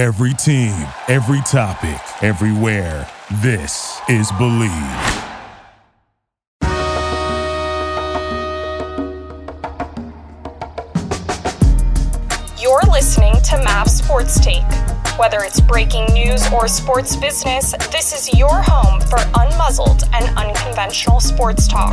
Every team, every topic, everywhere. This is Believe. You're listening to MAV Sports Take. Whether it's breaking news or sports business, this is your home for unmuzzled and unconventional sports talk.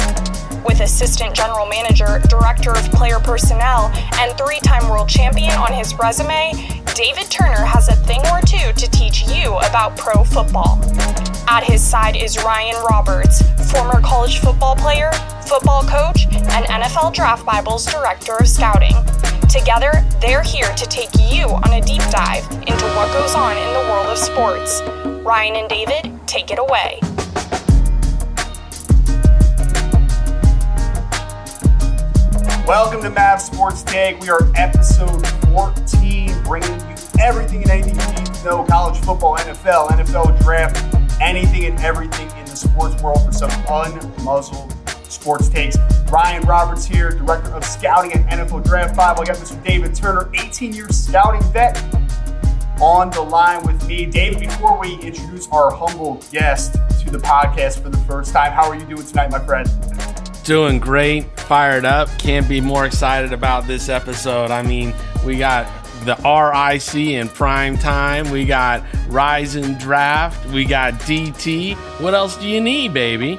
With Assistant General Manager, Director of Player Personnel, and three time world champion on his resume, David Turner has a thing or two to teach you about pro football. At his side is Ryan Roberts, former college football player, football coach, and NFL Draft Bible's Director of Scouting. Together, they're here to take you on a deep dive into what goes on in the world of sports. Ryan and David, take it away. Welcome to Mav Sports Take. We are episode 14, bringing you everything and anything you need to know college football, NFL, NFL draft, anything and everything in the sports world for some unmuzzled sports takes. Ryan Roberts here, Director of Scouting at NFL Draft 5. I got Mr. David Turner, 18 year scouting vet, on the line with me. David, before we introduce our humble guest to the podcast for the first time, how are you doing tonight, my friend? Doing great, fired up. Can't be more excited about this episode. I mean, we got the RIC in prime time. We got Rising Draft. We got DT. What else do you need, baby?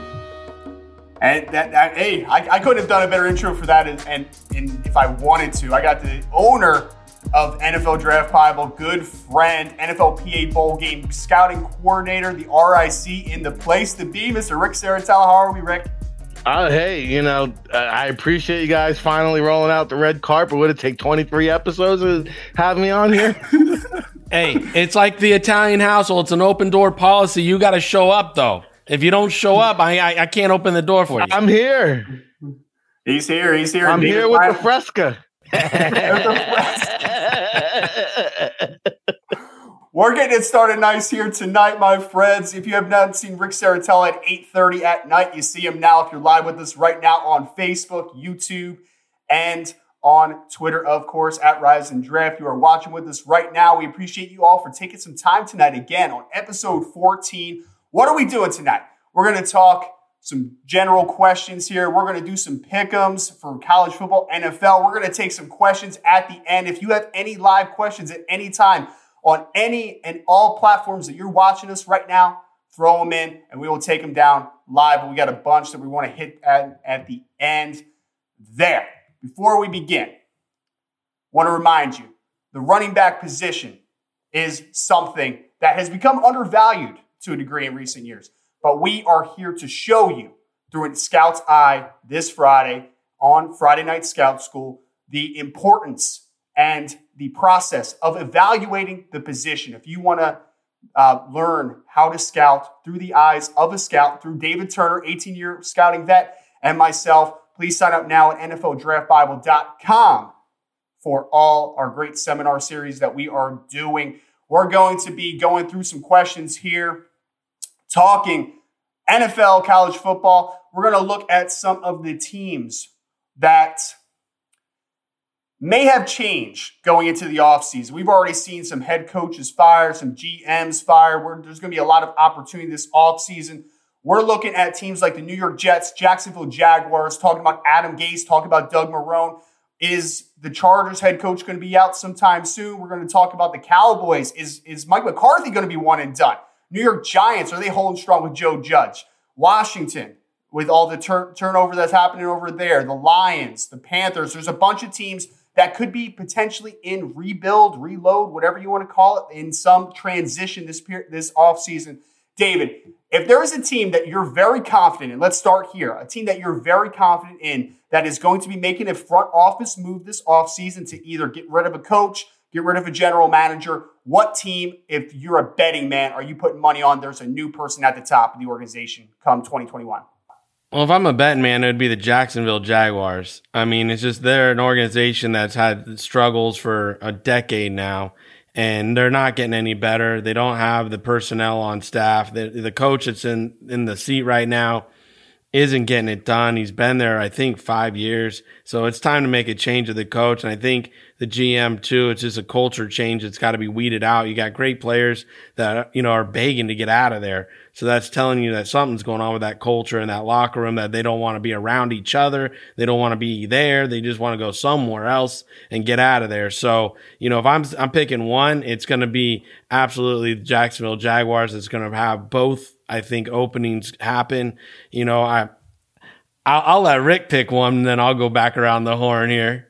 And that, that hey, I, I, couldn't have done a better intro for that. And, and, and, if I wanted to, I got the owner of NFL Draft Bible, good friend, NFLPA Bowl Game scouting coordinator, the RIC in the place to be, Mr. Rick Serritella. How are we, Rick? Uh, hey, you know, uh, I appreciate you guys finally rolling out the red carpet. Would it take 23 episodes to have me on here? hey, it's like the Italian household. It's an open door policy. You got to show up, though. If you don't show up, I, I, I can't open the door for you. I'm here. He's here. He's here. I'm here with the fresca. We're getting it started nice here tonight, my friends. If you have not seen Rick Serritella at 8.30 at night, you see him now if you're live with us right now on Facebook, YouTube, and on Twitter, of course, at Rise and Draft. You are watching with us right now. We appreciate you all for taking some time tonight again on episode 14. What are we doing tonight? We're going to talk some general questions here. We're going to do some pickums for college football, NFL. We're going to take some questions at the end. If you have any live questions at any time, on any and all platforms that you're watching us right now. Throw them in and we will take them down live. But we got a bunch that we want to hit at, at the end there. Before we begin, want to remind you the running back position is something that has become undervalued to a degree in recent years. But we are here to show you through a scout's eye this Friday on Friday Night Scout School the importance and the process of evaluating the position. If you want to uh, learn how to scout through the eyes of a scout, through David Turner, 18 year scouting vet, and myself, please sign up now at NFLDraftBible.com for all our great seminar series that we are doing. We're going to be going through some questions here, talking NFL, college football. We're going to look at some of the teams that may have changed going into the offseason. We've already seen some head coaches fire, some GMs fire. We're, there's going to be a lot of opportunity this offseason. We're looking at teams like the New York Jets, Jacksonville Jaguars, talking about Adam Gase, talking about Doug Marrone. Is the Chargers head coach going to be out sometime soon? We're going to talk about the Cowboys. Is, is Mike McCarthy going to be one and done? New York Giants, are they holding strong with Joe Judge? Washington, with all the tur- turnover that's happening over there, the Lions, the Panthers, there's a bunch of teams that could be potentially in rebuild, reload, whatever you want to call it, in some transition this period, this offseason. David, if there is a team that you're very confident in, let's start here, a team that you're very confident in that is going to be making a front office move this offseason to either get rid of a coach, get rid of a general manager, what team, if you're a betting man, are you putting money on there's a new person at the top of the organization come 2021? Well, if I'm a betting man, it would be the Jacksonville Jaguars. I mean, it's just they're an organization that's had struggles for a decade now, and they're not getting any better. They don't have the personnel on staff. The, the coach that's in, in the seat right now isn't getting it done. He's been there, I think, five years. So it's time to make a change of the coach. And I think the GM too. It's just a culture change. It's got to be weeded out. You got great players that, you know, are begging to get out of there. So that's telling you that something's going on with that culture and that locker room that they don't want to be around each other. They don't want to be there. They just want to go somewhere else and get out of there. So, you know, if I'm, I'm picking one, it's going to be absolutely the Jacksonville Jaguars. It's going to have both, I think, openings happen. You know, I, I'll, I'll let Rick pick one and then I'll go back around the horn here.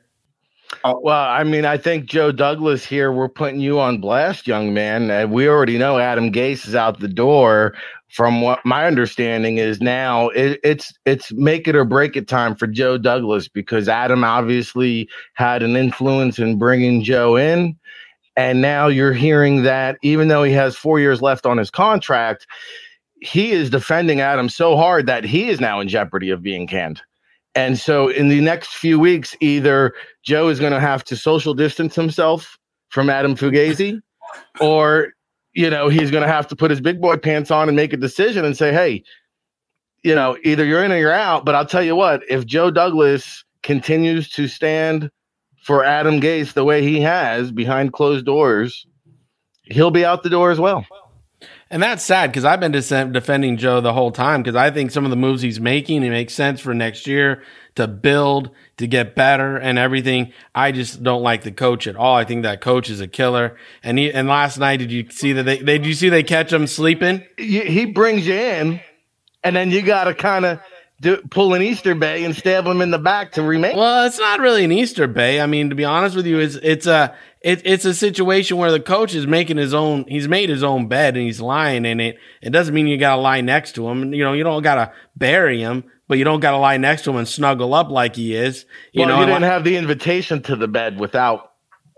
Oh, well, I mean, I think Joe Douglas here, we're putting you on blast, young man. Uh, we already know Adam Gase is out the door. From what my understanding is now, it, it's it's make it or break it time for Joe Douglas because Adam obviously had an influence in bringing Joe in, and now you're hearing that even though he has four years left on his contract, he is defending Adam so hard that he is now in jeopardy of being canned. And so in the next few weeks, either Joe is going to have to social distance himself from Adam Fugazi, or you know he's going to have to put his big boy pants on and make a decision and say, hey, you know, either you're in or you're out. But I'll tell you what, if Joe Douglas continues to stand for Adam Gase the way he has behind closed doors, he'll be out the door as well. And that's sad because I've been defending Joe the whole time because I think some of the moves he's making, it makes sense for next year to build, to get better and everything. I just don't like the coach at all. I think that coach is a killer. And he, and last night, did you see that they, they did you see they catch him sleeping? He brings you in and then you got to kind of do, pull an Easterby and stab him in the back to remain. Well, it's not really an Easterby. I mean, to be honest with you, it's, it's a, it, it's a situation where the coach is making his own, he's made his own bed and he's lying in it. It doesn't mean you got to lie next to him. You know, you don't got to bury him, but you don't got to lie next to him and snuggle up like he is. You well, know, you didn't have the invitation to the bed without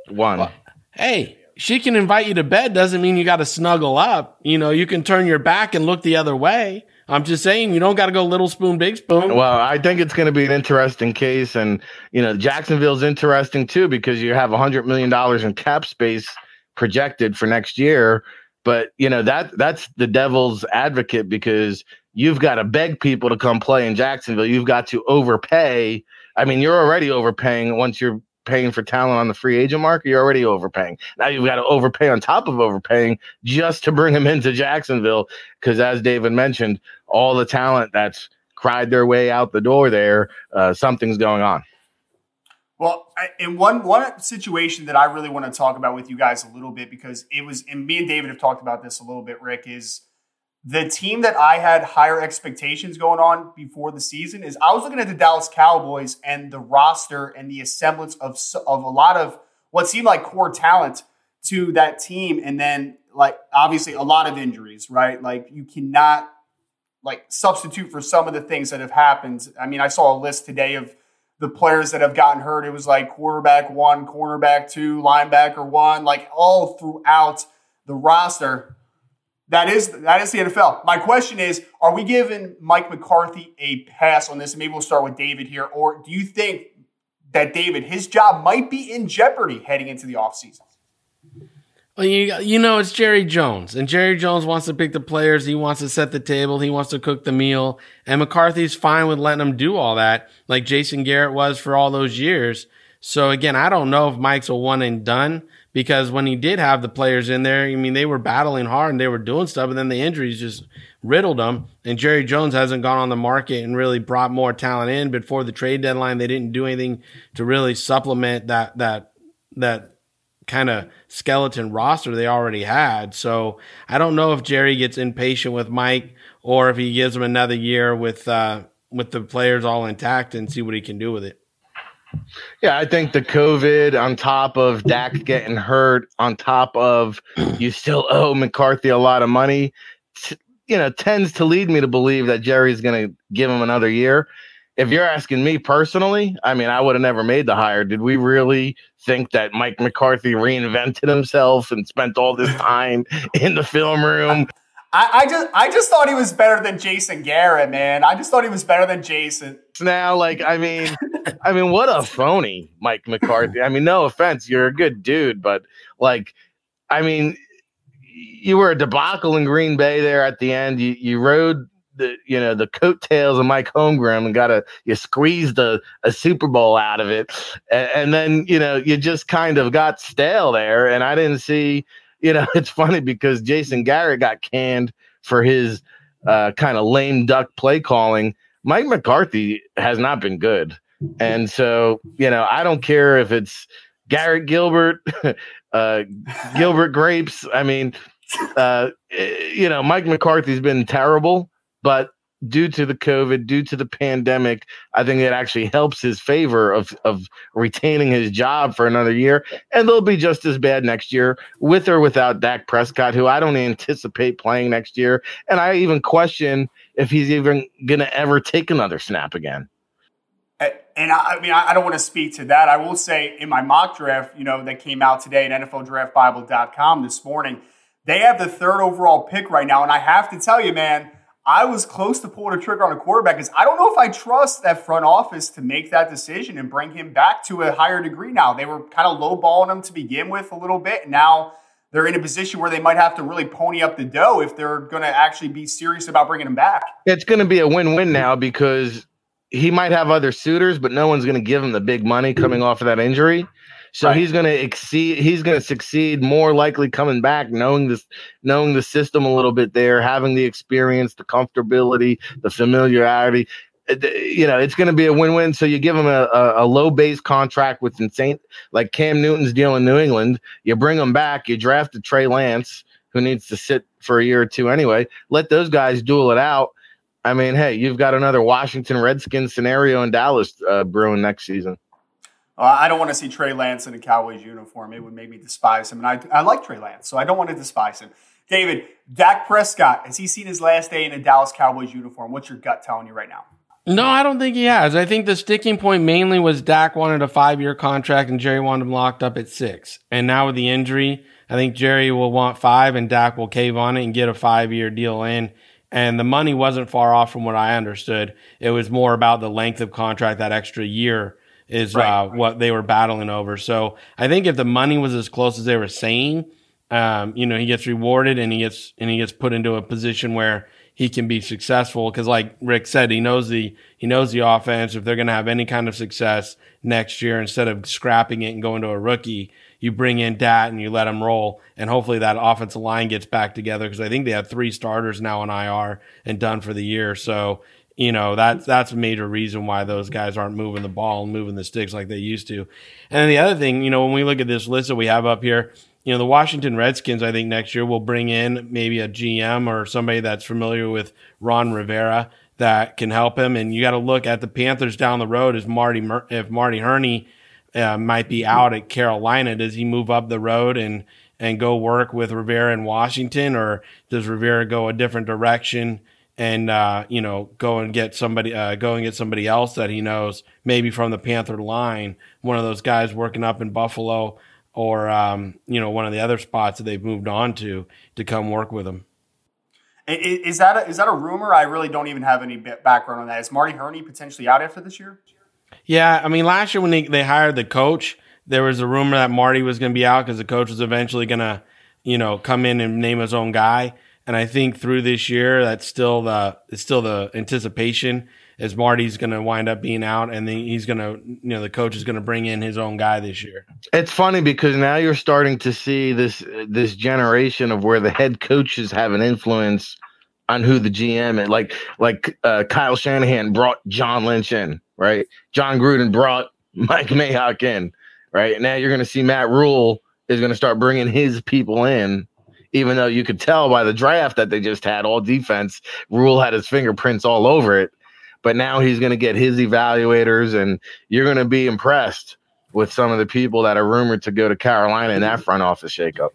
one. Well, hey, she can invite you to bed doesn't mean you got to snuggle up. You know, you can turn your back and look the other way. I'm just saying you don't got to go little spoon, big spoon. Well, I think it's going to be an interesting case, and you know Jacksonville's interesting too because you have a hundred million dollars in cap space projected for next year. But you know that that's the devil's advocate because you've got to beg people to come play in Jacksonville. You've got to overpay. I mean, you're already overpaying once you're paying for talent on the free agent market, you're already overpaying. Now you've got to overpay on top of overpaying just to bring them into Jacksonville. Because as David mentioned, all the talent that's cried their way out the door there, uh, something's going on. Well, in one one situation that I really want to talk about with you guys a little bit because it was, and me and David have talked about this a little bit. Rick is the team that I had higher expectations going on before the season is I was looking at the Dallas Cowboys and the roster and the assemblance of of a lot of what seemed like core talent to that team, and then like obviously a lot of injuries, right? Like you cannot like substitute for some of the things that have happened. I mean, I saw a list today of the players that have gotten hurt. It was like quarterback one, cornerback two, linebacker one, like all throughout the roster. That is that is the NFL. My question is, are we giving Mike McCarthy a pass on this? And maybe we'll start with David here. Or do you think that David, his job might be in jeopardy heading into the offseason? Well, you, you know, it's Jerry Jones, and Jerry Jones wants to pick the players. He wants to set the table. He wants to cook the meal. And McCarthy's fine with letting him do all that, like Jason Garrett was for all those years. So again, I don't know if Mike's a one and done because when he did have the players in there, I mean, they were battling hard and they were doing stuff, and then the injuries just riddled them. And Jerry Jones hasn't gone on the market and really brought more talent in. Before the trade deadline, they didn't do anything to really supplement that that that kind of skeleton roster they already had. So I don't know if Jerry gets impatient with Mike or if he gives him another year with uh, with the players all intact and see what he can do with it. Yeah, I think the COVID on top of Dak getting hurt, on top of you still owe McCarthy a lot of money, you know, tends to lead me to believe that Jerry's going to give him another year. If you're asking me personally, I mean, I would have never made the hire. Did we really think that Mike McCarthy reinvented himself and spent all this time in the film room? I, I, just I just thought he was better than Jason Garrett, man. I just thought he was better than Jason. Now, like, I mean, I mean, what a phony, Mike McCarthy. I mean, no offense, you're a good dude, but like, I mean, you were a debacle in Green Bay there at the end. You you rode the you know the coattails of Mike Holmgren and got a you squeezed a, a Super Bowl out of it, and, and, then you know you just kind of got stale there. And I didn't see, you know, it's funny because Jason Garrett got canned for his uh, kind of lame duck play calling. Mike McCarthy has not been good, and so you know I don't care if it's Garrett Gilbert, uh, Gilbert Grapes. I mean, uh, you know, Mike McCarthy's been terrible, but due to the COVID, due to the pandemic, I think it actually helps his favor of of retaining his job for another year. And they'll be just as bad next year, with or without Dak Prescott, who I don't anticipate playing next year. And I even question if he's even gonna ever take another snap again. And I, I mean, I don't want to speak to that. I will say in my mock draft, you know, that came out today at NFLDraftBible.com this morning they have the third overall pick right now. And I have to tell you, man, I was close to pulling a trigger on a quarterback because I don't know if I trust that front office to make that decision and bring him back to a higher degree now. They were kind of lowballing him to begin with a little bit. And now they're in a position where they might have to really pony up the dough if they're going to actually be serious about bringing him back. It's going to be a win win now because he might have other suitors, but no one's going to give him the big money coming off of that injury. So right. he's going to exceed. He's going to succeed more likely coming back, knowing this, knowing the system a little bit there, having the experience, the comfortability, the familiarity. Uh, you know, it's going to be a win-win. So you give him a, a, a, low base contract with insane, like Cam Newton's deal in New England. You bring him back. You draft a Trey Lance, who needs to sit for a year or two anyway. Let those guys duel it out. I mean, hey, you've got another Washington Redskins scenario in Dallas uh, brewing next season. Uh, I don't want to see Trey Lance in a Cowboys uniform. It would make me despise him. And I, I like Trey Lance, so I don't want to despise him. David, Dak Prescott, has he seen his last day in a Dallas Cowboys uniform? What's your gut telling you right now? No, I don't think he has. I think the sticking point mainly was Dak wanted a five year contract and Jerry wanted him locked up at six. And now with the injury, I think Jerry will want five and Dak will cave on it and get a five year deal in. And the money wasn't far off from what I understood. It was more about the length of contract, that extra year is right, uh, right. what they were battling over. So I think if the money was as close as they were saying, um, you know, he gets rewarded and he gets and he gets put into a position where he can be successful. Because like Rick said, he knows the he knows the offense. If they're going to have any kind of success next year, instead of scrapping it and going to a rookie, you bring in Dak and you let him roll, and hopefully that offensive line gets back together. Because I think they have three starters now on IR and done for the year. So you know, that's that's a major reason why those guys aren't moving the ball and moving the sticks like they used to. And the other thing, you know, when we look at this list that we have up here, you know, the Washington Redskins, I think next year will bring in maybe a GM or somebody that's familiar with Ron Rivera that can help him. And you got to look at the Panthers down the road as Marty, if Marty Hurney uh, might be out at Carolina, does he move up the road and, and go work with Rivera in Washington or does Rivera go a different direction? And uh, you know go and get somebody uh, go and get somebody else that he knows maybe from the Panther line, one of those guys working up in Buffalo or um, you know one of the other spots that they've moved on to to come work with him. Is that a, is that a rumor? I really don't even have any background on that. Is Marty Hurney potentially out after this year? Yeah, I mean last year when they, they hired the coach, there was a rumor that Marty was going to be out because the coach was eventually going to you know come in and name his own guy. And I think through this year, that's still the it's still the anticipation as Marty's going to wind up being out, and then he's going to you know the coach is going to bring in his own guy this year. It's funny because now you're starting to see this this generation of where the head coaches have an influence on who the GM and Like like uh, Kyle Shanahan brought John Lynch in, right? Jon Gruden brought Mike Mayock in, right? Now you're going to see Matt Rhule is going to start bringing his people in even though you could tell by the draft that they just had all defense, Rhule had his fingerprints all over it. But now he's going to get his evaluators, and you're going to be impressed with some of the people that are rumored to go to Carolina in that front office shakeup.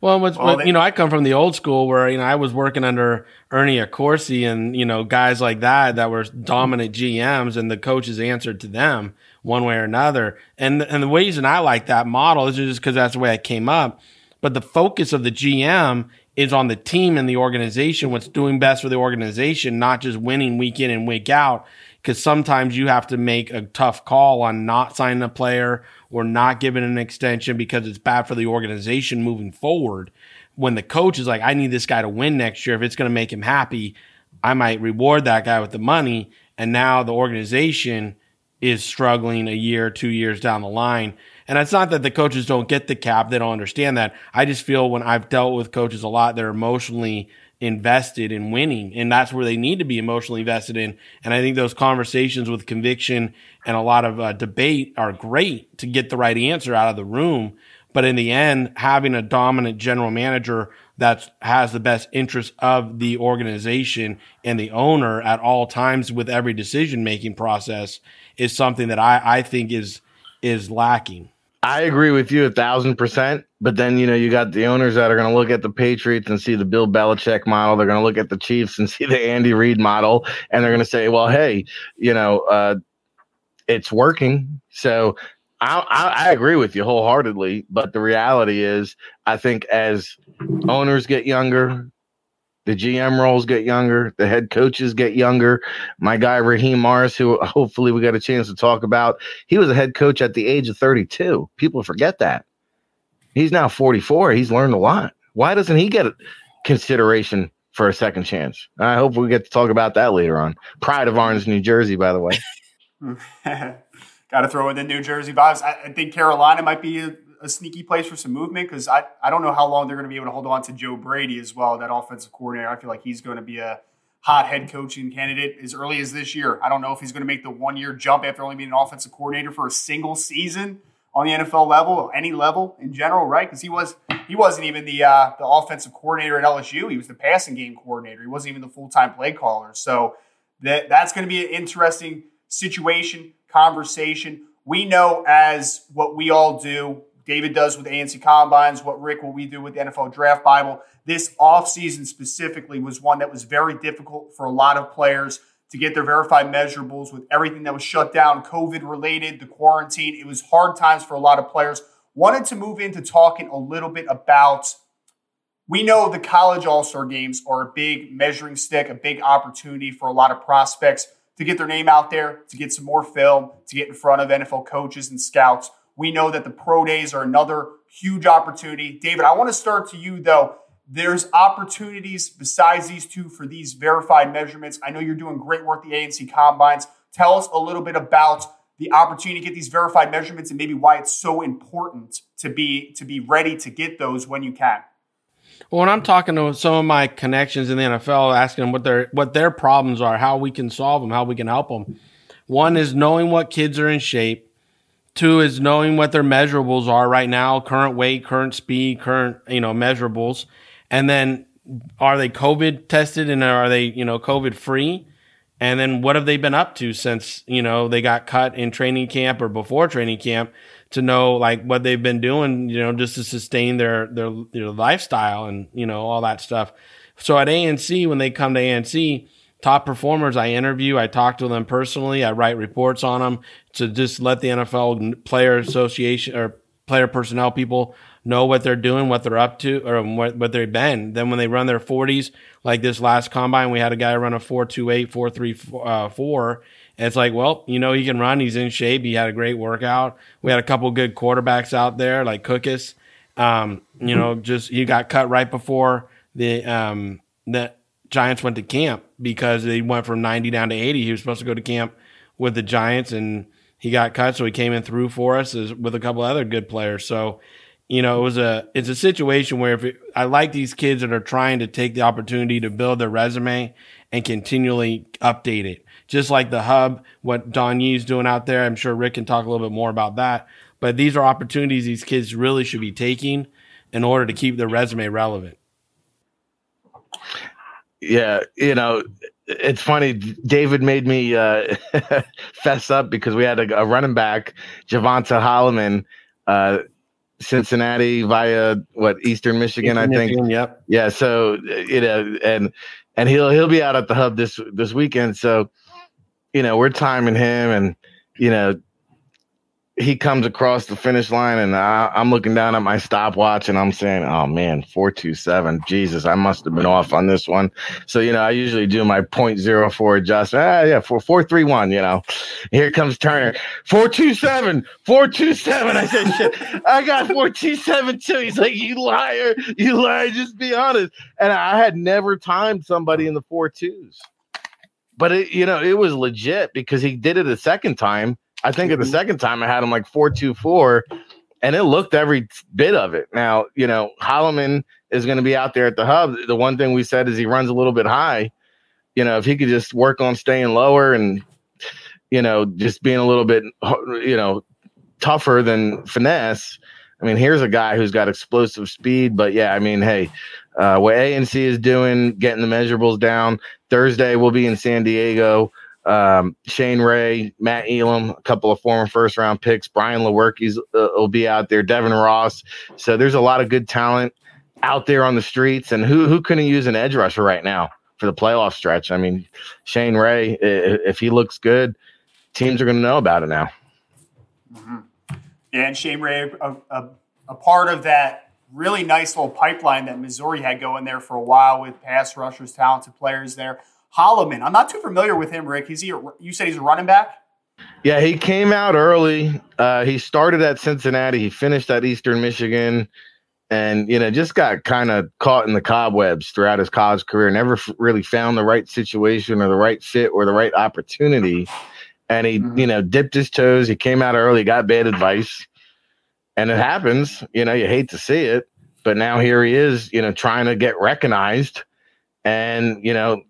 Well, what's, well, you know, I come from the old school where you know I was working under Ernie Accorsi and you know guys like that that were dominant GMs, and the coaches answered to them one way or another. And and the reason I like that model is just because that's the way I came up but the focus of the GM is on the team and the organization, what's doing best for the organization, not just winning week in and week out. Because sometimes you have to make a tough call on not signing a player or not giving an extension because it's bad for the organization moving forward. When the coach is like, I need this guy to win next year if it's going to make him happy, I might reward that guy with the money. And now the organization is struggling a year, two years down the line. And it's not that the coaches don't get the cap. They don't understand that. I just feel when I've dealt with coaches a lot, they're emotionally invested in winning. And that's where they need to be emotionally invested in. And I think those conversations with conviction and a lot of uh, debate are great to get the right answer out of the room. But in the end, having a dominant general manager that has the best interest of the organization and the owner at all times with every decision making process is something that I, I think is is lacking. I agree with you a thousand percent. But then, you know, you got the owners that are going to look at the Patriots and see the Bill Belichick model. They're going to look at the Chiefs and see the Andy Reid model. And they're going to say, well, hey, you know, uh, it's working. So I, I, I agree with you wholeheartedly. But the reality is, I think as owners get younger, the GM roles get younger, the head coaches get younger. My guy Raheem Morris, who hopefully we got a chance to talk about, he was a head coach at the age of 32. People forget that. He's now 44. He's learned a lot. Why doesn't he get consideration for a second chance? I hope we get to talk about that later on. Pride of Orange, New Jersey, by the way. got to throw in the New Jersey vibes. I, I think Carolina might be a, sneaky place for some movement because I, I don't know how long they're going to be able to hold on to Joe Brady as well, that offensive coordinator. I feel like he's going to be a hot head coaching candidate as early as this year. I don't know if he's going to make the one year jump after only being an offensive coordinator for a single season on the NFL level, or any level in general, right? Because he was he wasn't even the uh, the offensive coordinator at LSU. He was the passing game coordinator. He wasn't even the full time play caller. So that that's going to be an interesting situation conversation. We know as what we all do David does with ANC Combines, what Rick, what we do with the NFL Draft Bible. This offseason specifically was one that was very difficult for a lot of players to get their verified measurables with everything that was shut down, COVID related, the quarantine. It was hard times for a lot of players. Wanted to move into talking a little bit about. We know the college all star games are a big measuring stick, a big opportunity for a lot of prospects to get their name out there, to get some more film, to get in front of NFL coaches and scouts. We know that the pro days are another huge opportunity. David, I want to start to you though. There's opportunities besides these two for these verified measurements. I know you're doing great work the ANC combines. Tell us a little bit about the opportunity to get these verified measurements and maybe why it's so important to be to be ready to get those when you can. Well, when I'm talking to some of my connections in the NFL, asking them what their what their problems are, how we can solve them, how we can help them. One is knowing what kids are in shape Two is knowing what their measurables are right now, current weight, current speed, current, you know, measurables. And then are they COVID tested and are they, you know, COVID free? And then what have they been up to since, you know, they got cut in training camp or before training camp to know like what they've been doing, you know, just to sustain their, their, their lifestyle and, you know, all that stuff. So at ANC, when they come to ANC, top performers I interview, I talk to them personally, I write reports on them to just let the NFL player association or player personnel people know what they're doing, what they're up to, or what, what they've been. Then when they run their 40s, like this last combine, we had a guy run a 428, 434. Uh, it's like, well, you know, he can run. He's in shape. He had a great workout. We had a couple good quarterbacks out there, like Cookus. Um, you know, just he got cut right before the um, the Giants went to camp because they went from 90 down to 80. He was supposed to go to camp with the Giants and he got cut. So he came in through for us as, with a couple other good players. So, you know, it was a, it's a situation where if it, I like these kids that are trying to take the opportunity to build their resume and continually update it. Just like the hub, what Don Yee's doing out there. I'm sure Rick can talk a little bit more about that. But these are opportunities these kids really should be taking in order to keep their resume relevant. Yeah, you know, it's funny. David made me uh, fess up because we had a, a running back, Javonte Holloman, uh, Cincinnati via what Eastern Michigan, Eastern I think. Michigan, yep. Yeah. So you know, and and he'll he'll be out at the hub this this weekend. So you know, we're timing him, and you know, he comes across the finish line and I, am looking down at my stopwatch and I'm saying, oh man, 427. Jesus, I must have been off on this one. So, you know, I usually do my 0.04 adjustment. Ah, yeah, 4431, you know. Here comes Turner. 427, 427. I said, shit, I got 427 too. He's like, you liar, you liar, just be honest. And I had never timed somebody in the four twos. but it, you know, it was legit because he did it a second time. I think at the mm-hmm. second time I had him like four two four, and it looked every bit of it. Now, you know, Holloman is going to be out there at the hub. The one thing we said is he runs a little bit high. You know, if he could just work on staying lower and, you know, just being a little bit, you know, tougher than finesse. I mean, here's a guy who's got explosive speed, but yeah, I mean, hey, uh, what ANC is doing, getting the measurables down. Thursday we'll be in San Diego. Um, Shane Ray, Matt Elam, a couple of former first round picks. Brian Lewerke's uh, will be out there. Devin Ross. So there's a lot of good talent out there on the streets. And who who couldn't use an edge rusher right now for the playoff stretch? I mean, Shane Ray, if he looks good, teams are going to know about it now. Mm-hmm. And Shane Ray, a, a, a part of that really nice little pipeline that Missouri had going there for a while with pass rushers, talented players there. Holloman, I'm not too familiar with him, Rick. Is he? A, you said he's a running back. Yeah, he came out early. Uh, he started at Cincinnati. He finished at Eastern Michigan, and you know just got kind of caught in the cobwebs throughout his college career. Never f- really found the right situation or the right fit or the right opportunity. And he, mm-hmm. you know, dipped his toes. He came out early, got bad advice, and it happens. You know, you hate to see it, but now here he is. You know, trying to get recognized, and you know,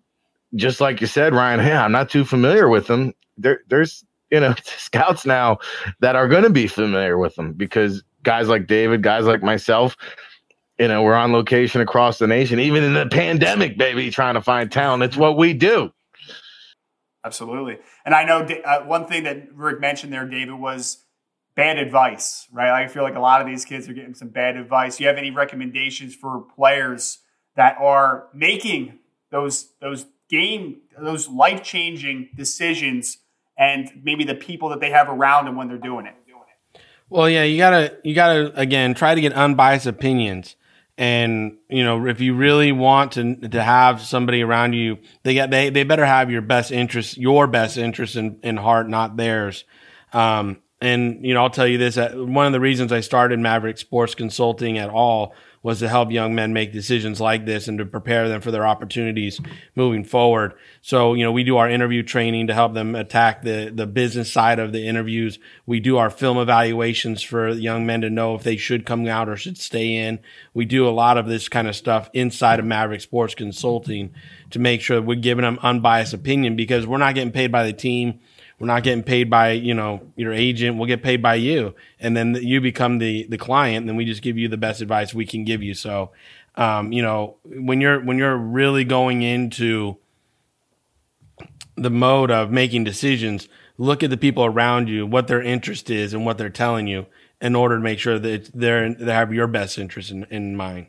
just like you said, Ryan, hey, I'm not too familiar with them. There, there's you know scouts now that are going to be familiar with them because guys like David, guys like myself, you know, we're on location across the nation, even in the pandemic, baby, trying to find talent. It's what we do. Absolutely. And I know uh, one thing that Rick mentioned there, David, was bad advice, right? I feel like a lot of these kids are getting some bad advice. Do you have any recommendations for players that are making those those game those life changing decisions and maybe the people that they have around them when they're doing it. Well, yeah, you gotta you gotta again try to get unbiased opinions, and you know if you really want to to have somebody around you, they get they they better have your best interest, your best interest in in heart, not theirs. Um, and you know, I'll tell you this: one of the reasons I started Maverick Sports Consulting at all was to help young men make decisions like this and to prepare them for their opportunities moving forward. So, you know, we do our interview training to help them attack the, the business side of the interviews. We do our film evaluations for young men to know if they should come out or should stay in. We do a lot of this kind of stuff inside of Maverick Sports Consulting to make sure we're giving them unbiased opinion because we're not getting paid by the team we're not getting paid by, you know, your agent. We'll get paid by you. And then you become the, the client. And then we just give you the best advice we can give you. So, um, you know, when you're, when you're really going into the mode of making decisions, look at the people around you, what their interest is and what they're telling you in order to make sure that they're, they have your best interest in, in mind.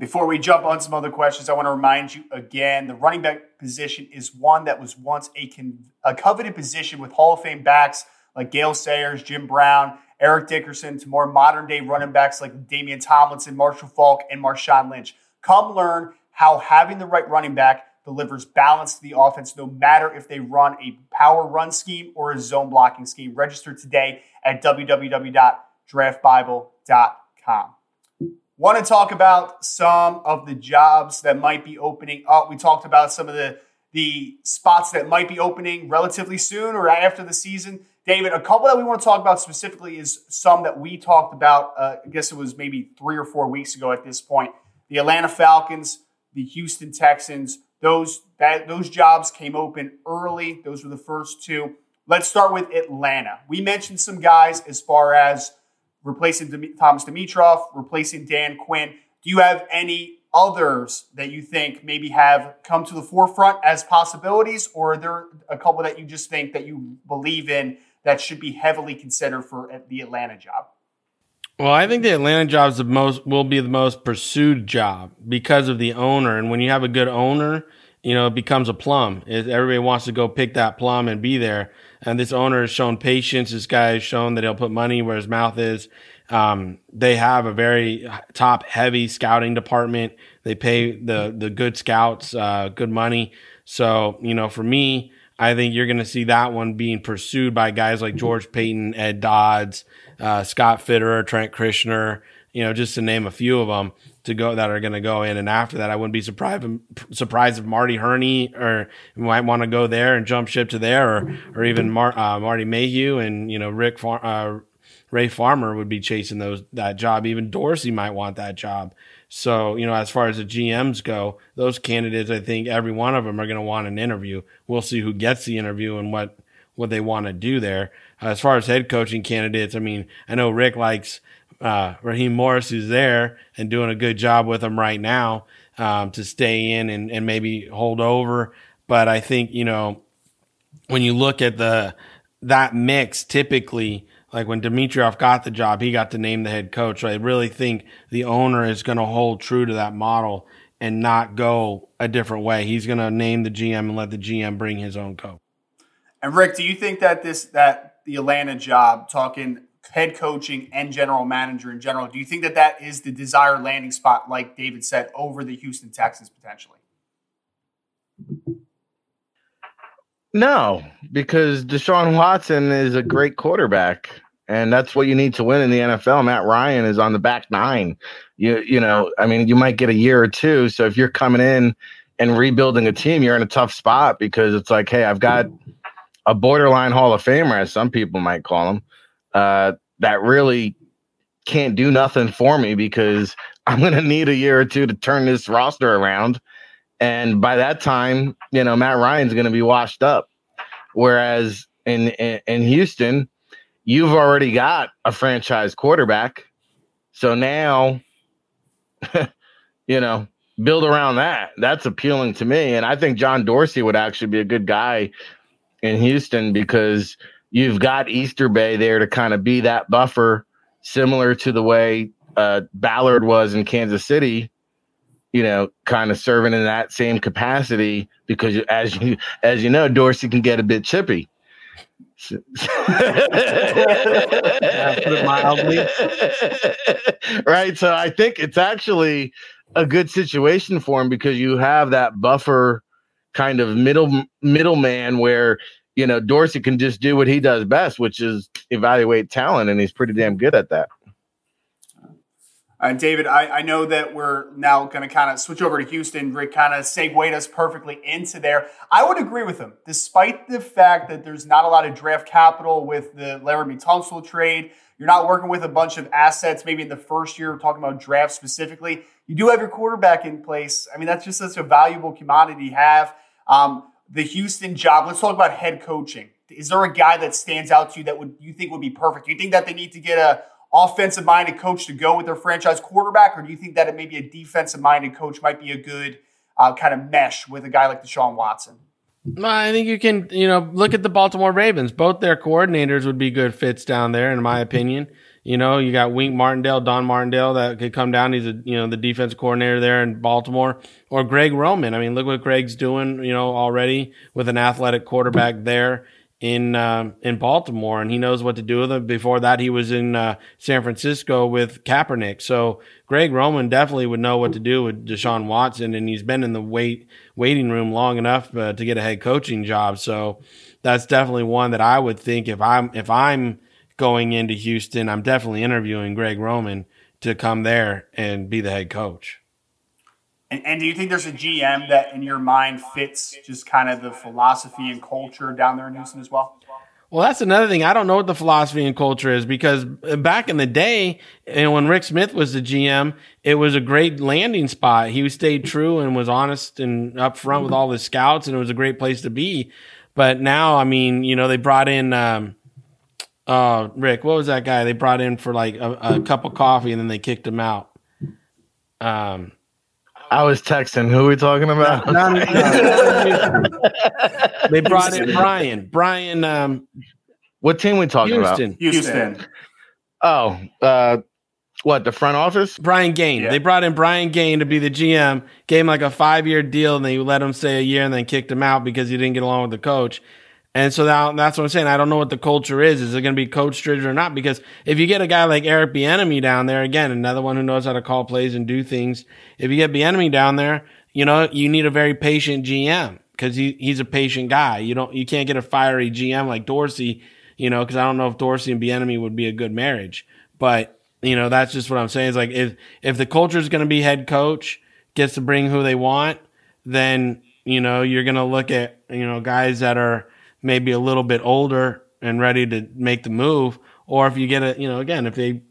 Before we jump on some other questions, I want to remind you again the running back position is one that was once a, con- a coveted position with Hall of Fame backs like Gale Sayers, Jim Brown, Eric Dickerson, to more modern day running backs like Damian Tomlinson, Marshall Faulk, and Marshawn Lynch. Come learn how having the right running back delivers balance to the offense, no matter if they run a power run scheme or a zone blocking scheme. Register today at www.draftbible.com. Want to talk about some of the jobs that might be opening up. We talked about some of the the spots that might be opening relatively soon or after the season. David, a couple that we want to talk about specifically is some that we talked about. Uh, I guess it was maybe three or four weeks ago at this point. The Atlanta Falcons, the Houston Texans. Those that those jobs came open early. Those were the first two. Let's start with Atlanta. We mentioned some guys as far as replacing Thomas Dimitroff, replacing Dan Quinn. Do you have any others that you think maybe have come to the forefront as possibilities, or are there a couple that you just think that you believe in that should be heavily considered for the Atlanta job? Well, I think the Atlanta job is the most will be the most pursued job because of the owner, and when you have a good owner, you know it becomes a plum. Everybody wants to go pick that plum and be there. And this owner has shown patience. This guy has shown that he'll put money where his mouth is. Um, they have a very top heavy scouting department. They pay the, the good scouts, uh, good money. So, you know, for me, I think you're going to see that one being pursued by guys like George Paton, Ed Dodds, uh, Scott Fitterer, Trent Kirchner, you know, just to name a few of them. To go that are going to go in. And after that, I wouldn't be surprised surprised if Marty Hurney or might want to go there and jump ship to there, or or even Mar, uh, Marty Mayhew and you know Rick Far, uh, Ray Farmer would be chasing those that job. Even Dorsey might want that job. So you know, as far as the GMs go, those candidates, I think every one of them are going to want an interview. We'll see who gets the interview and what what they want to do there. as far as head coaching candidates, I mean, I know Rick likes uh, Raheem Morris, who's there and doing a good job with them right now um, to stay in and, and maybe hold over. But I think you know when you look at the that mix, typically like when Dimitroff got the job, he got to name the head coach. I really think the owner is going to hold true to that model and not go a different way. He's going to name the GM and let the GM bring his own coach. And Rick, do you think that this that the Atlanta job, talking head coaching and general manager in general, do you think that that is the desired landing spot, like David said, over the Houston Texans potentially? No, because Deshaun Watson is a great quarterback, and that's what you need to win in the NFL. Matt Ryan is on the back nine. You you know, I mean, you might get a year or two. So if you're coming in and rebuilding a team, you're in a tough spot because it's like, hey, I've got a borderline Hall of Famer, as some people might call him, uh, that really can't do nothing for me because I'm going to need a year or two to turn this roster around. And by that time, you know, Matt Ryan's going to be washed up. Whereas in, in, in Houston, you've already got a franchise quarterback. So now, you know, build around that. That's appealing to me. And I think John Dorsey would actually be a good guy in Houston because you've got Easterby there to kind of be that buffer, similar to the way uh, Ballard was in Kansas City. You know, kind of serving in that same capacity because, as you as you know, Dorsey can get a bit chippy. right. So I think it's actually a good situation for him because you have that buffer kind of middle middleman where you know, Dorsey can just do what he does best, which is evaluate talent, and he's pretty damn good at that. Uh, David, I, I, know that we're now going to kind of switch over to Houston. Rick kind of segued us perfectly into there. I would agree with him, despite the fact that there's not a lot of draft capital with the Laremy Tunsil trade. You're not working with a bunch of assets, maybe in the first year, talking about draft specifically. You do have your quarterback in place. I mean, that's just such a valuable commodity to have. Um, the Houston job. Let's talk about head coaching. Is there a guy that stands out to you that would you think would be perfect? Do you think that they need to get a offensive minded coach to go with their franchise quarterback, or do you think that maybe a defensive minded coach might be a good uh, kind of mesh with a guy like Deshaun Watson? I think you can, you know, look at the Baltimore Ravens. Both their coordinators would be good fits down there, in my opinion. You know, you got Wink Martindale, Don Martindale that could come down. He's a you know the defense coordinator there in Baltimore, or Greg Roman. I mean, look what Greg's doing. You know already with an athletic quarterback there in uh, in Baltimore, and he knows what to do with it. Before that, he was in uh, San Francisco with Kaepernick. So Greg Roman definitely would know what to do with Deshaun Watson, and he's been in the wait waiting room long enough uh, to get a head coaching job. So that's definitely one that I would think if I'm if I'm going into Houston, I'm definitely interviewing Greg Roman to come there and be the head coach. And, and, do you think there's a GM that in your mind fits just kind of the philosophy and culture down there in Houston as well? Well, that's another thing. I don't know what the philosophy and culture is because back in the day, and when Rick Smith was the GM, it was a great landing spot. He stayed true and was honest and upfront with all the scouts, and it was a great place to be. But now, I mean, you know, they brought in um, uh, Rick, what was that guy they brought in for like a, a cup of coffee and then they kicked him out? Um, I was texting. Who are we talking about? No, no, no, they brought in Brian. Brian. Um, what team we talking Houston. about? Houston. Houston. Oh, uh, what the front office? Brian Gaine. Yeah. They brought in Brian Gaine to be the GM. Gave him like a five year deal, and they let him stay a year, and then kicked him out because he didn't get along with the coach. And so now that's what I'm saying. I don't know what the culture is. Is it going to be coach driven or not? Because if you get a guy like Eric Bieniemy down there, again, another one who knows how to call plays and do things. If you get Bieniemy down there, you know, you need a very patient GM because he, he's a patient guy. You don't, you can't get a fiery GM like Dorsey, you know, because I don't know if Dorsey and Bieniemy would be a good marriage. But you know, that's just what I'm saying. Is like if if the culture is going to be head coach gets to bring who they want, then you know you're going to look at you know guys that are maybe a little bit older and ready to make the move, or if you get a you know again if they.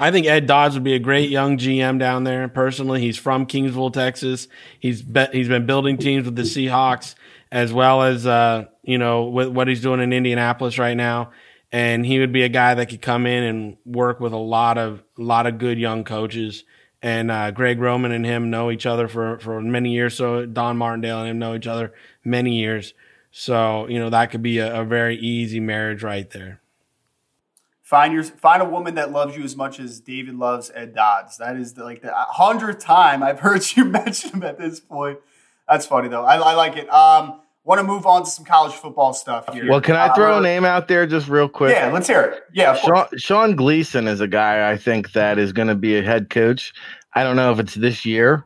I think Ed Dodds would be a great young GM down there. Personally, he's from Kingsville, Texas. He's be, he's been building teams with the Seahawks as well as uh, you know with what he's doing in Indianapolis right now and he would be a guy that could come in and work with a lot of a lot of good young coaches. And uh, Greg Roman and him know each other for for many years. So Don Martindale and him know each other many years. So you know that could be a, a very easy marriage right there. Find your find a woman that loves you as much as David loves Ed Dodds. That is the, like the hundredth time I've heard you mention him at this point. That's funny though. I, I like it. Um, want to move on to some college football stuff here. Well, can I throw uh, a name out there just real quick? Yeah, let's hear it. Yeah, Sean, Sean Gleeson is a guy I think that is going to be a head coach. I don't know if it's this year,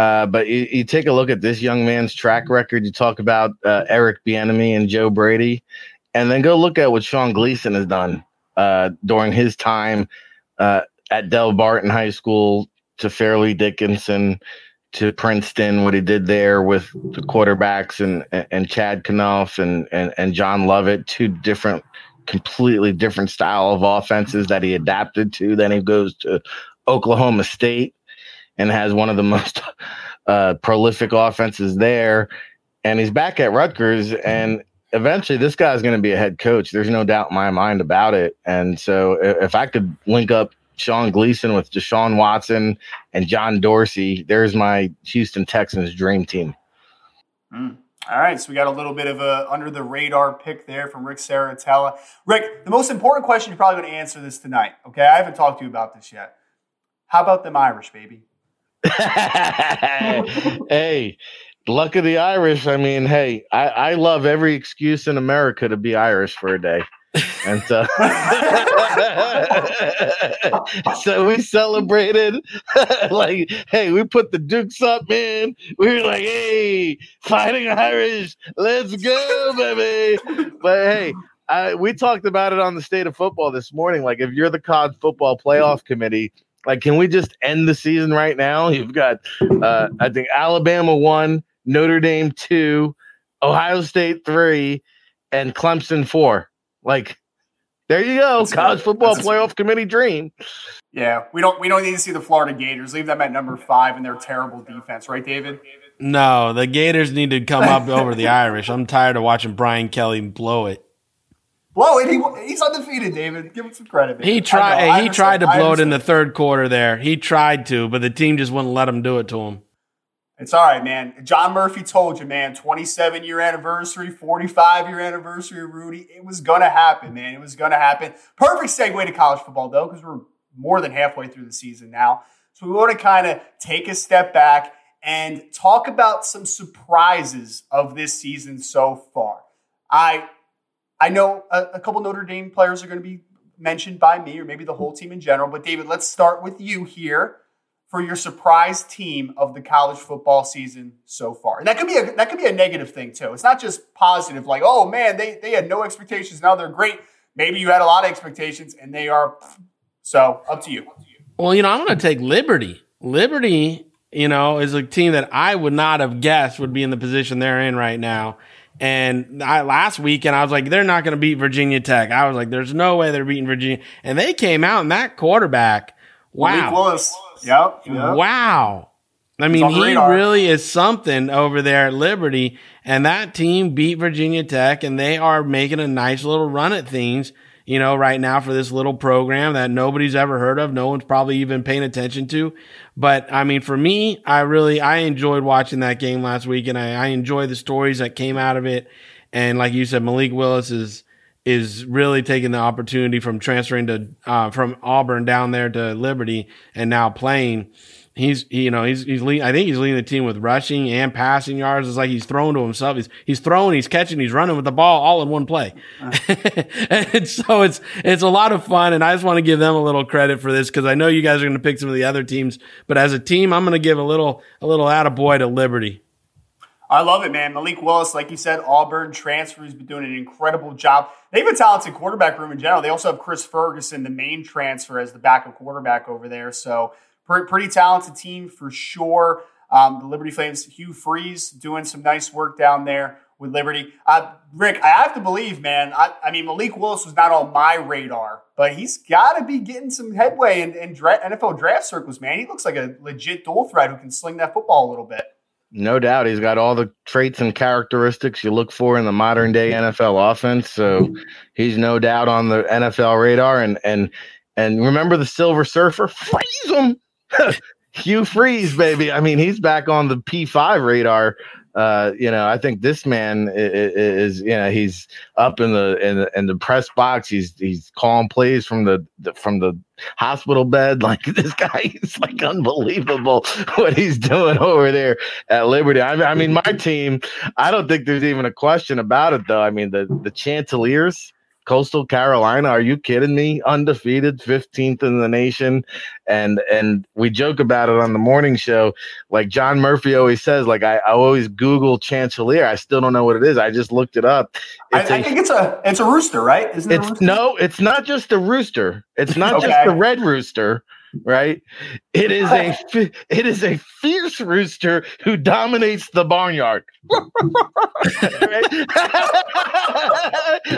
uh, but you, you, take a look at this young man's track record. You talk about uh, Eric Bieniemy and Joe Brady, and then go look at what Sean Gleeson has done uh, during his time uh, at Delbarton High School to Fairleigh Dickinson to Princeton, what he did there with the quarterbacks and and Chad Kanoff and, and and John Lovett, two different, completely different style of offenses that he adapted to. Then he goes to Oklahoma State and has one of the most uh, prolific offenses there. And he's back at Rutgers, and eventually this guy's going to be a head coach. There's no doubt in my mind about it. And so if I could link up Sean Gleeson with Deshaun Watson and John Dorsey. There's my Houston Texans dream team. Mm. All right, so we got a little bit of a under the radar pick there from Rick Serritella. Rick, the most important question you're probably going to answer this tonight. Okay, I haven't talked to you about this yet. How about them Irish, baby? hey, luck of the Irish. I mean, hey, I, I love every excuse in America to be Irish for a day. And so so we celebrated like hey we put the dukes up man. We were like hey fighting irish let's go baby. But hey I, we talked about it on the state of football this morning. Like if you're the college football playoff committee like can we just end the season right now you've got uh, i think alabama one notre dame two ohio state three and clemson four like, there you go, That's college good. football That's playoff committee dream. Yeah, we don't we don't need to see the Florida Gators. Leave them at number five in their terrible defense, right, David? No, the Gators need to come up over the Irish. I'm tired of watching Brian Kelly blow it. Blow it. He, he's undefeated, David. Give him some credit. Man. He tried. He tried to blow it in the third quarter. There, he tried to, but the team just wouldn't let him do it to him. It's all right, man. John Murphy told you, man, 27 year anniversary, 45 year anniversary of Rudy. It was going to happen, man. It was going to happen. Perfect segue to college football, though, because we're more than halfway through the season now. So we want to kind of take a step back and talk about some surprises of this season so far. I I know a, a couple Notre Dame players are going to be mentioned by me or maybe the whole team in general, but David, let's start with you here for your surprise team of the college football season so far. And that could be a that could be a negative thing too. It's not just positive, like, oh man, they they had no expectations, now they're great. Maybe you had a lot of expectations and they are so up to you. Well, you know, I'm gonna take Liberty. Liberty, you know, is a team that I would not have guessed would be in the position they're in right now. And I, last weekend, I was like, they're not going to beat Virginia Tech. I was like, there's no way they're beating Virginia. And they came out and that quarterback, wow. Yep. yep. Wow. I mean, he radar. really is something over there at Liberty. And that team beat Virginia Tech, and they are making a nice little run at things, you know, right now for this little program that nobody's ever heard of. No one's probably even paying attention to. But I mean, for me, I really, I enjoyed watching that game last week, and I, I enjoy the stories that came out of it. And like you said, Malik Willis is, is really taking the opportunity from transferring to uh, from Auburn down there to Liberty and now playing. He's you know he's he's lead, I think he's leading the team with rushing and passing yards. It's like he's throwing to himself. He's he's throwing, he's catching, he's running with the ball all in one play. and so it's it's a lot of fun, and I just want to give them a little credit for this because I know you guys are going to pick some of the other teams, but as a team, I'm going to give a little a little attaboy to Liberty. I love it, man. Malik Willis, like you said, Auburn transfer, has been doing an incredible job. They have a talented quarterback room in general. They also have Chris Ferguson, the Maine transfer, as the backup quarterback over there. So pretty, talented team for sure. Um, the Liberty Flames, Hugh Freeze doing some nice work down there with Liberty. Uh, Rick, I have to believe, man. I, I, mean, Malik Willis was not on my radar, but he's got to be getting some headway in, in dra- NFL draft circles, man. He looks like a legit dual threat who can sling that football a little bit. No doubt. He's got all the traits and characteristics you look for in the modern day NFL offense. So he's no doubt on the NFL radar. And and and remember the Silver Surfer? Freeze him. Hugh Freeze, baby. I mean, he's back on the P5 radar uh, you know, I think this man is, is, you know, he's up in the in the, in the press box. He's he's calling plays from the, the, from the hospital bed. Like this guy is like unbelievable what he's doing over there at Liberty. I mean, I mean, my team. I don't think there's even a question about it, though. I mean, the the Chanticleers Coastal Carolina. Are you kidding me? Undefeated, 15th in the nation. And and we joke about it on the morning show. Like John Murphy always says, like I, I always Google Chanticleer. I still don't know what it is. I just looked it up. I, I, think it's a it's a rooster, right? Isn't it it's no, it's not just a rooster. It's not okay. just a red rooster right? It is a it is a fierce rooster who dominates the barnyard.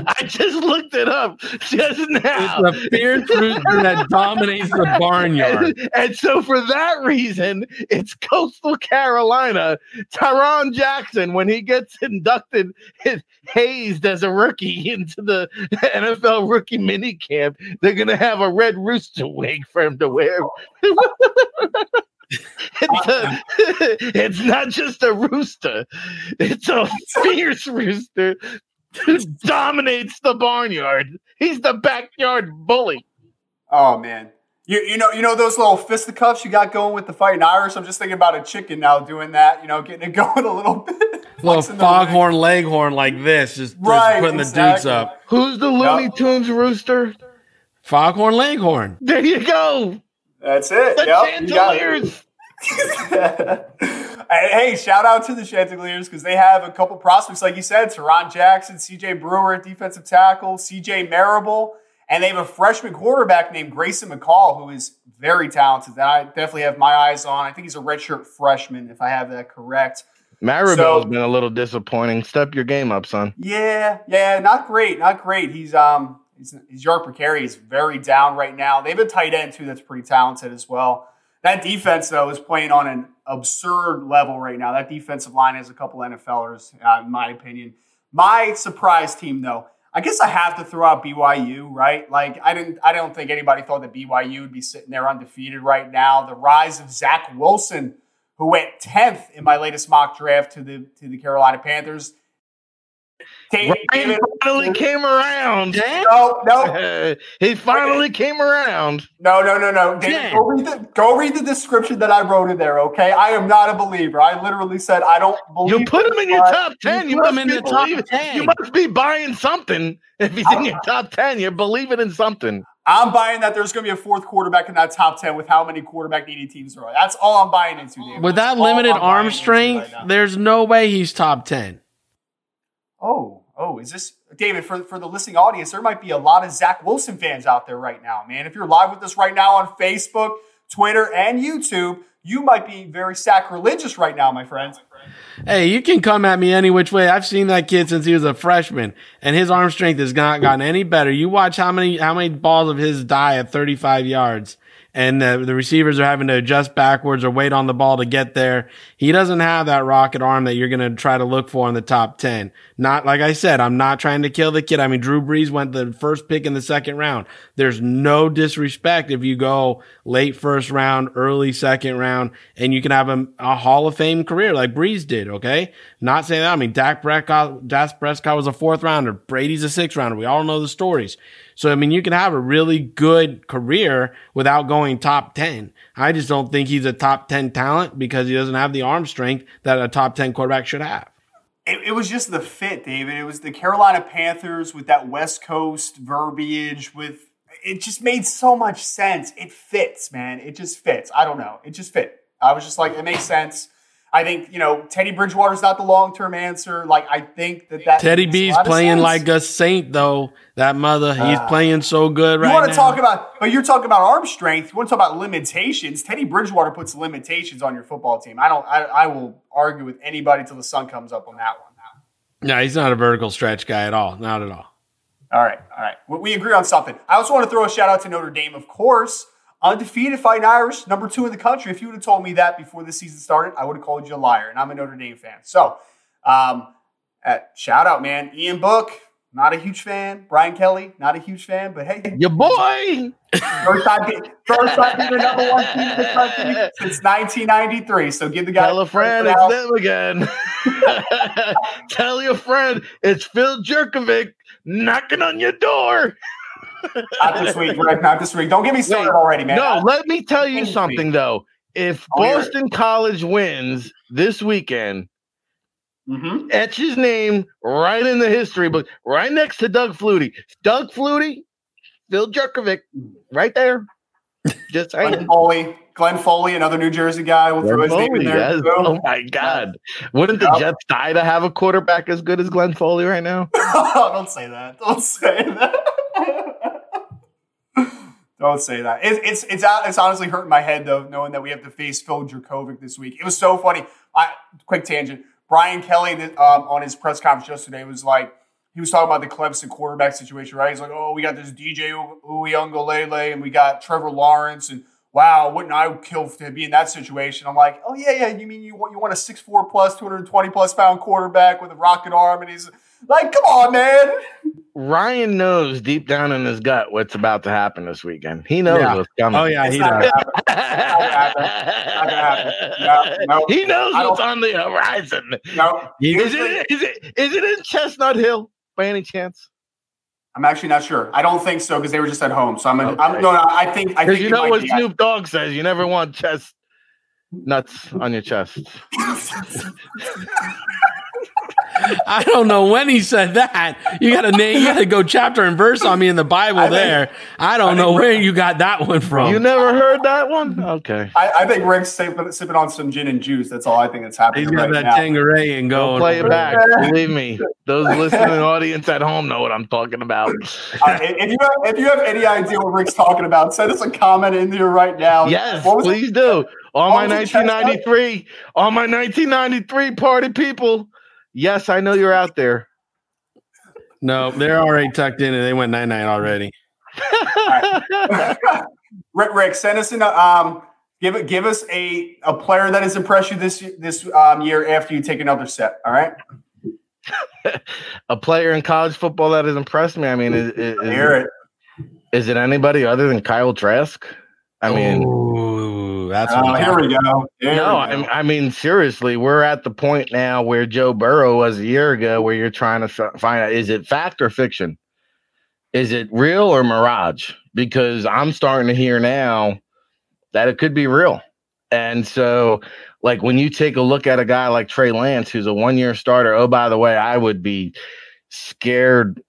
I just looked it up just now. It's a fierce rooster that dominates the barnyard. And, and so for that reason, it's Coastal Carolina. Tarron Jackson, when he gets inducted, hazed as a rookie into the NFL rookie mini camp, they're gonna have a red rooster wig for him to wear where it's, a, it's not just a rooster, it's a fierce rooster who dominates the barnyard. He's the backyard bully. Oh man. You, you know you know those little fisticuffs you got going with the fighting Irish. I'm just thinking about a chicken now doing that. You know, getting it going a little bit. Little foghorn leghorn like this, just, right, just putting exactly. the dudes up. Who's the Looney yep. Tunes rooster? Foghorn leghorn. There you go. That's it. The yep, Chanticleers. hey, shout out to the Chanticleers because they have a couple prospects, like you said, Tarron Jackson, CJ Brewer at defensive tackle, CJ Marable, and they have a freshman quarterback named Grayson McCall who is very talented that I definitely have my eyes on. I think he's a redshirt freshman, if I have that correct. Marable's so, been a little disappointing. Step your game up, son. Yeah, yeah, not great, not great. He's um His yard per carry is very down right now. They have a tight end too that's pretty talented as well. That defense though is playing on an absurd level right now. That defensive line has a couple NFLers, uh, in my opinion. My surprise team though, I guess I have to throw out BYU, right? Like I didn't, I don't think anybody thought that BYU would be sitting there undefeated right now. The rise of Zach Wilson, who went tenth in my latest mock draft to the to the Carolina Panthers Ryan finally came around. No, no. he finally came around. No, no, no, no. David, go, read the, go read the description that I wrote in there, okay? I am not a believer. I literally said I don't believe You put him in your top 10. You, you put him in the top 10. You must be buying something. If he's in your uh-huh. top 10, you're believing in something. I'm buying that there's going to be a fourth quarterback in that top 10 with how many quarterback needy teams there are. That's all I'm buying into, David. With that limited arm strength, right there's no way he's top 10. Oh oh, is this David for for the listening audience? There might be a lot of Zach Wilson fans out there right now, man. If you're live with us right now on Facebook, Twitter, and YouTube, you might be very sacrilegious right now, my friends. Hey, you can come at me any which way. I've seen that kid since he was a freshman, and his arm strength has not gotten any better. You watch how many how many balls of his die at 35 yards and the, the receivers are having to adjust backwards or wait on the ball to get there. He doesn't have that rocket arm that you're going to try to look for in the top 10. Not like I said, I'm not trying to kill the kid. I mean, Drew Brees went the first pick in the second round. There's no disrespect if you go late first round, early second round, and you can have a, a Hall of Fame career like Brees did. Okay. Not saying that. I mean, Dak Prescott, Dak Prescott was a fourth rounder. Brady's a sixth rounder. We all know the stories. So, I mean, you can have a really good career without going top 10. I just don't think he's a top 10 talent because he doesn't have the arm strength that a top 10 quarterback should have. It, it, was just the fit, David. It was the Carolina Panthers with that West Coast verbiage. With it just made so much sense. It fits, man. It just fits. I don't know. It just fit. I was just like, it makes sense. I think you know Teddy Bridgewater's not the long term answer. Like I think that that Teddy B's playing like a saint though. That mother, he's uh, playing so good right now. You want to talk about, but you're talking about arm strength. You want to talk about limitations. Teddy Bridgewater puts limitations on your football team. I don't. I, I will argue with anybody till the sun comes up on that one. No, he's not a vertical stretch guy at all. Not at all. All right, all right. We agree on something. I also want to throw a shout out to Notre Dame, of course. Undefeated fighting Irish, number two in the country. If you would have told me that before the season started, I would have called you a liar. And I'm a Notre Dame fan. So, um, at, shout out, man. Ian Book, not a huge fan. Brian Kelly, not a huge fan. But hey, your boy. First time, first time being the number one team in the country since 1993. So give the guy. Tell a friend it's them again. Tell your friend it's Phil Jurkovec knocking on your door not this week, Rick. Not this week. Don't get me started Wait, already, man. No, I, let me tell you something week. though. If Boston College wins this weekend, mm-hmm. etch his name right in the history book, right next to Doug Flutie. Doug Flutie, Phil Jurkovec, right there. Just Glenn Foley, Glenn Foley, another New Jersey guy. We'll throw his name in there. Yes. Oh my God! Wouldn't the yep. Jets die to have a quarterback as good as Glenn Foley right now? Don't say that. Don't say that. Don't say that. It, it's it's it's honestly hurting my head though, knowing that we have to face Phil Jurkovec this week. It was so funny. I, quick tangent. Brian Kelly um, on his press conference yesterday was like, he was talking about the Clemson quarterback situation, right? He's like, oh, we got this DJ Uiagalelei and we got Trevor Lawrence, and wow, wouldn't I kill to be in that situation? I'm like, oh yeah, yeah. You mean you want you want a six four plus, two hundred twenty plus pound quarterback with a rocket arm, and he's like, come on, man. Ryan knows deep down in his gut what's about to happen this weekend. He knows yeah. what's coming. Oh yeah, he does. he knows what's on the horizon. No, is it is it is it in Chestnut Hill by any chance? I'm actually not sure. I don't think so because they were just at home. So I'm, okay. I'm no, no, I think I think you know what Snoop Dogg says. You never want chest nuts on your chest. I don't know when he said that. You got to name, you got to go chapter and verse on me in the Bible. I there, think, I don't I know where you got that one from. You never heard that one? Okay. I, I think Rick's sipping, sipping, on some gin and juice. That's all I think that's happening. He's got right that now. Tanqueray and going. play it back. Believe me, those listening audience at home know what I'm talking about. Uh, if you have, if you have any idea what Rick's talking about, send us a comment in here right now. Yes, please it? do. All my 1993, all my 1993 party people. Yes, I know you're out there. No, they're already tucked in and they went nine nine already. Rick, Rick, send us in. A, um, give it. Give us a a player that has impressed you this this um, year after you take another set. All right. a player in college football that has impressed me. I mean, is, is, is, is it anybody other than Kyle Trask? I mean, Ooh, that's oh, here we go. Here no, we go. I, I, mean seriously, we're at the point now where Joe Burrow was a year ago, where you're trying to find out is it fact or fiction, is it real or mirage? Because I'm starting to hear now that it could be real, and so like when you take a look at a guy like Trey Lance, who's a one year starter. Oh, by the way, I would be scared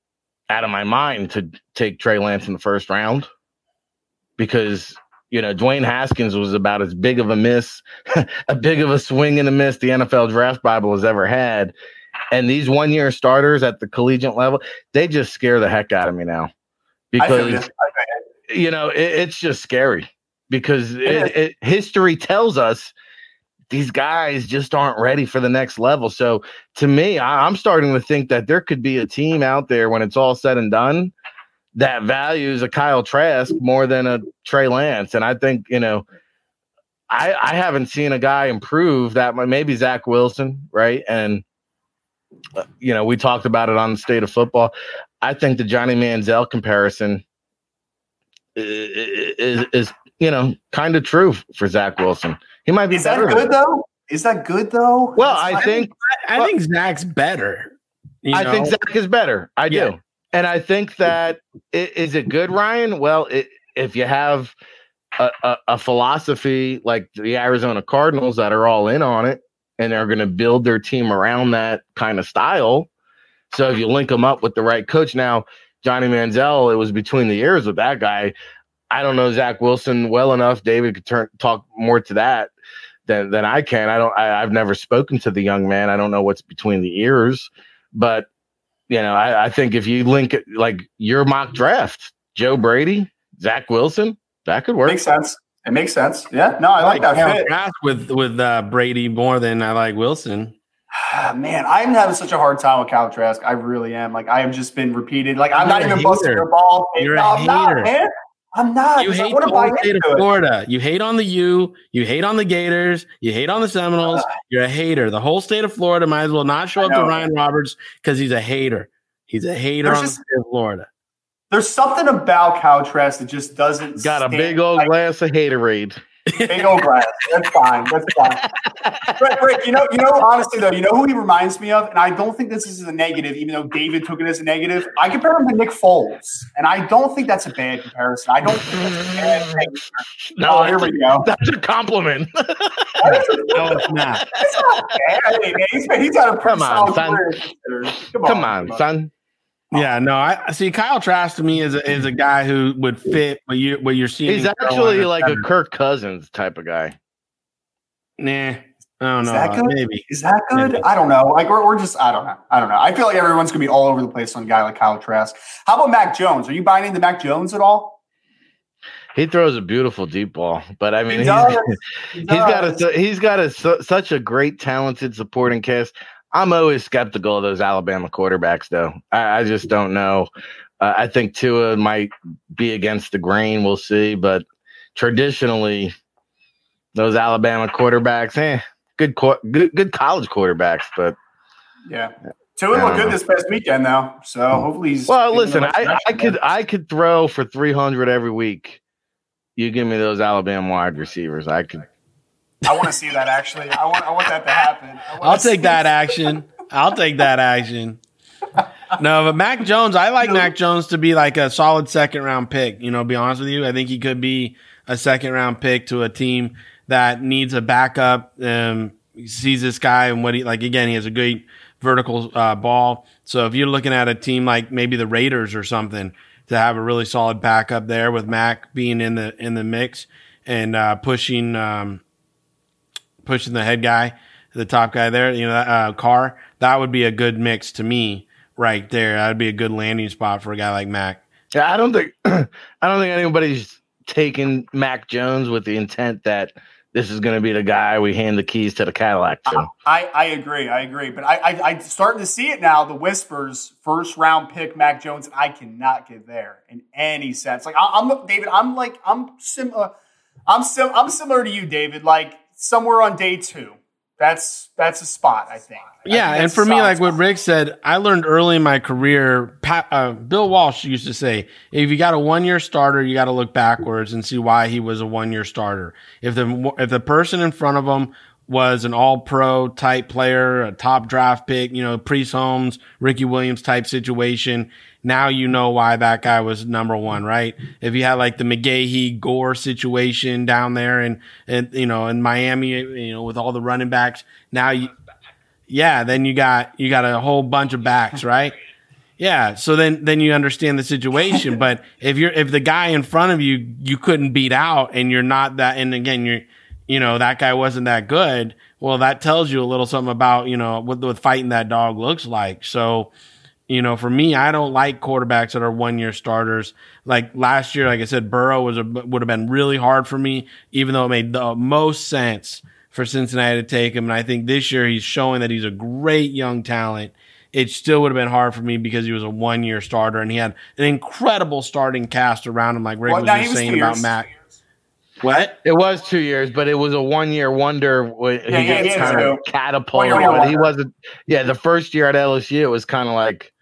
out of my mind to take Trey Lance in the first round because you know, Dwayne Haskins was about as big of a miss, a big of a swing and a miss the NFL draft Bible has ever had. And these one year starters at the collegiate level, they just scare the heck out of me now because, you know, it, it's just scary because it, it, history tells us these guys just aren't ready for the next level. So to me, I, I'm starting to think that there could be a team out there when it's all said and done that values a Kyle Trask more than a Trey Lance. And I think, you know, I, I haven't seen a guy improve that much. Maybe Zach Wilson, right? And, you know, we talked about it on the state of football. I think the Johnny Manziel comparison is, is, is you know, kind of true for Zach Wilson. He might be is better. That good though? Is that good though? Well, That's I think I, I think Zach's better. I know? think Zach is better. I yeah. do. And I think that is it good, Ryan? Well, it, if you have a, a, a, philosophy like the Arizona Cardinals that are all in on it and they're going to build their team around that kind of style. So if you link them up with the right coach, now Johnny Manziel, it was between the ears with that guy. I don't know Zach Wilson well enough. David could turn talk more to that, than than I can. I don't. I, I've never spoken to the young man. I don't know what's between the ears, but you know, I, I think if you link it like your mock draft, Joe Brady, Zach Wilson, that could work. Makes sense. It makes sense. Yeah. No, I, I like, like that fit. Draft with with uh, Brady more than I like Wilson. Man, I'm having such a hard time with Kyle Trask. I really am. Like I have just been repeated. Like I'm You're not even busting your ball. You're no, a hater. Not, man. I'm not. You hate the whole state of Florida. You hate on the U. You hate on the Gators. You hate on the Seminoles. Uh, You're a hater. The whole state of Florida might as well not show up to Ryan Roberts because he's a hater. He's a hater There's on just, the state of Florida. There's something about Kyle Trask that just doesn't. Got a big old like, glass of haterade. Big old glass. That's fine. That's fine. Rick, Rick, you know, you know, honestly though, you know who he reminds me of, and I don't think this is a negative, even though David took it as a negative. I compare him to Nick Foles, and I don't think that's a bad comparison. I don't think that's a bad No, oh, here we go. That's a compliment. no, it's not. It's not bad. I mean, he's, he's got a pretty Come on, son. Come, Come on, on son. Oh. Yeah, no, I see. Kyle Trask to me is a, is a guy who would fit what you what you're seeing. He's actually like better. a Kirk Cousins type of guy. Nah, I don't is know. That uh, good? Maybe is that good? Maybe. I don't know. Like we're, we're just I don't know. I don't know. I feel like everyone's gonna be all over the place on a guy like Kyle Trask. How about Mac Jones? Are you buying into Mac Jones at all? He throws a beautiful deep ball, but I mean, he has got a he's got a such a great talented supporting cast. I'm always skeptical of those Alabama quarterbacks, though. I, I just don't know. Uh, I think Tua might be against the grain. We'll see, but traditionally, those Alabama quarterbacks, eh, good, good, good college quarterbacks, but yeah. Tua looked good this past weekend, though. So hopefully he's. Well, listen, I, I could I could throw for 300 every week. You give me those Alabama wide receivers, I could I want to see that actually. I want I want that to happen. I'll take that action. I'll take that action. No, but Mac Jones, I like Mac Jones to be like a solid second round pick. You know, be honest with you, I think he could be a second round pick to a team that needs a backup. Um, sees this guy and what he like. Again, he has a great vertical uh, ball. So if you're looking at a team like maybe the Raiders or something to have a really solid backup there with Mac being in the in the mix and uh, pushing um, pushing the head guy, the top guy there, you know, uh, Carr, that would be a good mix to me right there. That'd be a good landing spot for a guy like Mac. Yeah, I don't think I don't think anybody's taking Mac Jones with the intent that this is going to be the guy we hand the keys to the Cadillac to. I, I agree. I agree. But I, I, I'm starting to see it now. The whispers, first round pick Mac Jones, I cannot get there in any sense. Like I, am David, I'm like I'm similar. I'm sim, I'm similar to you, David. Like somewhere on day two. That's that's a spot, I think. Yeah, I think and for me, like spot. what Rick said, I learned early in my career. Pat, uh, Bill Walsh used to say, if you got a one year starter, you got to look backwards and see why he was a one year starter. If the if the person in front of him was an all pro type player, a top draft pick, you know, Priest Holmes, Ricky Williams type situation, now you know why that guy was number one, right? If you had like the McGahee Gore situation down there and, and, you know, in Miami, you know, with all the running backs, now you, yeah, then you got, you got a whole bunch of backs, right? Yeah. So then, then you understand the situation. but if you're, if the guy in front of you, you couldn't beat out and you're not that, and again, you're, you know, that guy wasn't that good. Well, that tells you a little something about, you know, what, what fighting that dog looks like. So, you know, for me, I don't like quarterbacks that are one year starters. Like last year, like I said, Burrow was a, would have been really hard for me, even though it made the most sense for Cincinnati to take him. And I think this year he's showing that he's a great young talent. It still would have been hard for me because he was a one year starter and he had an incredible starting cast around him, like Rick well, was just saying about Matt. What? It was two years, but it was a one year wonder. When yeah, he yeah, gets kind of catapulted, but he wasn't. Yeah, the first year at LSU, it was kind of like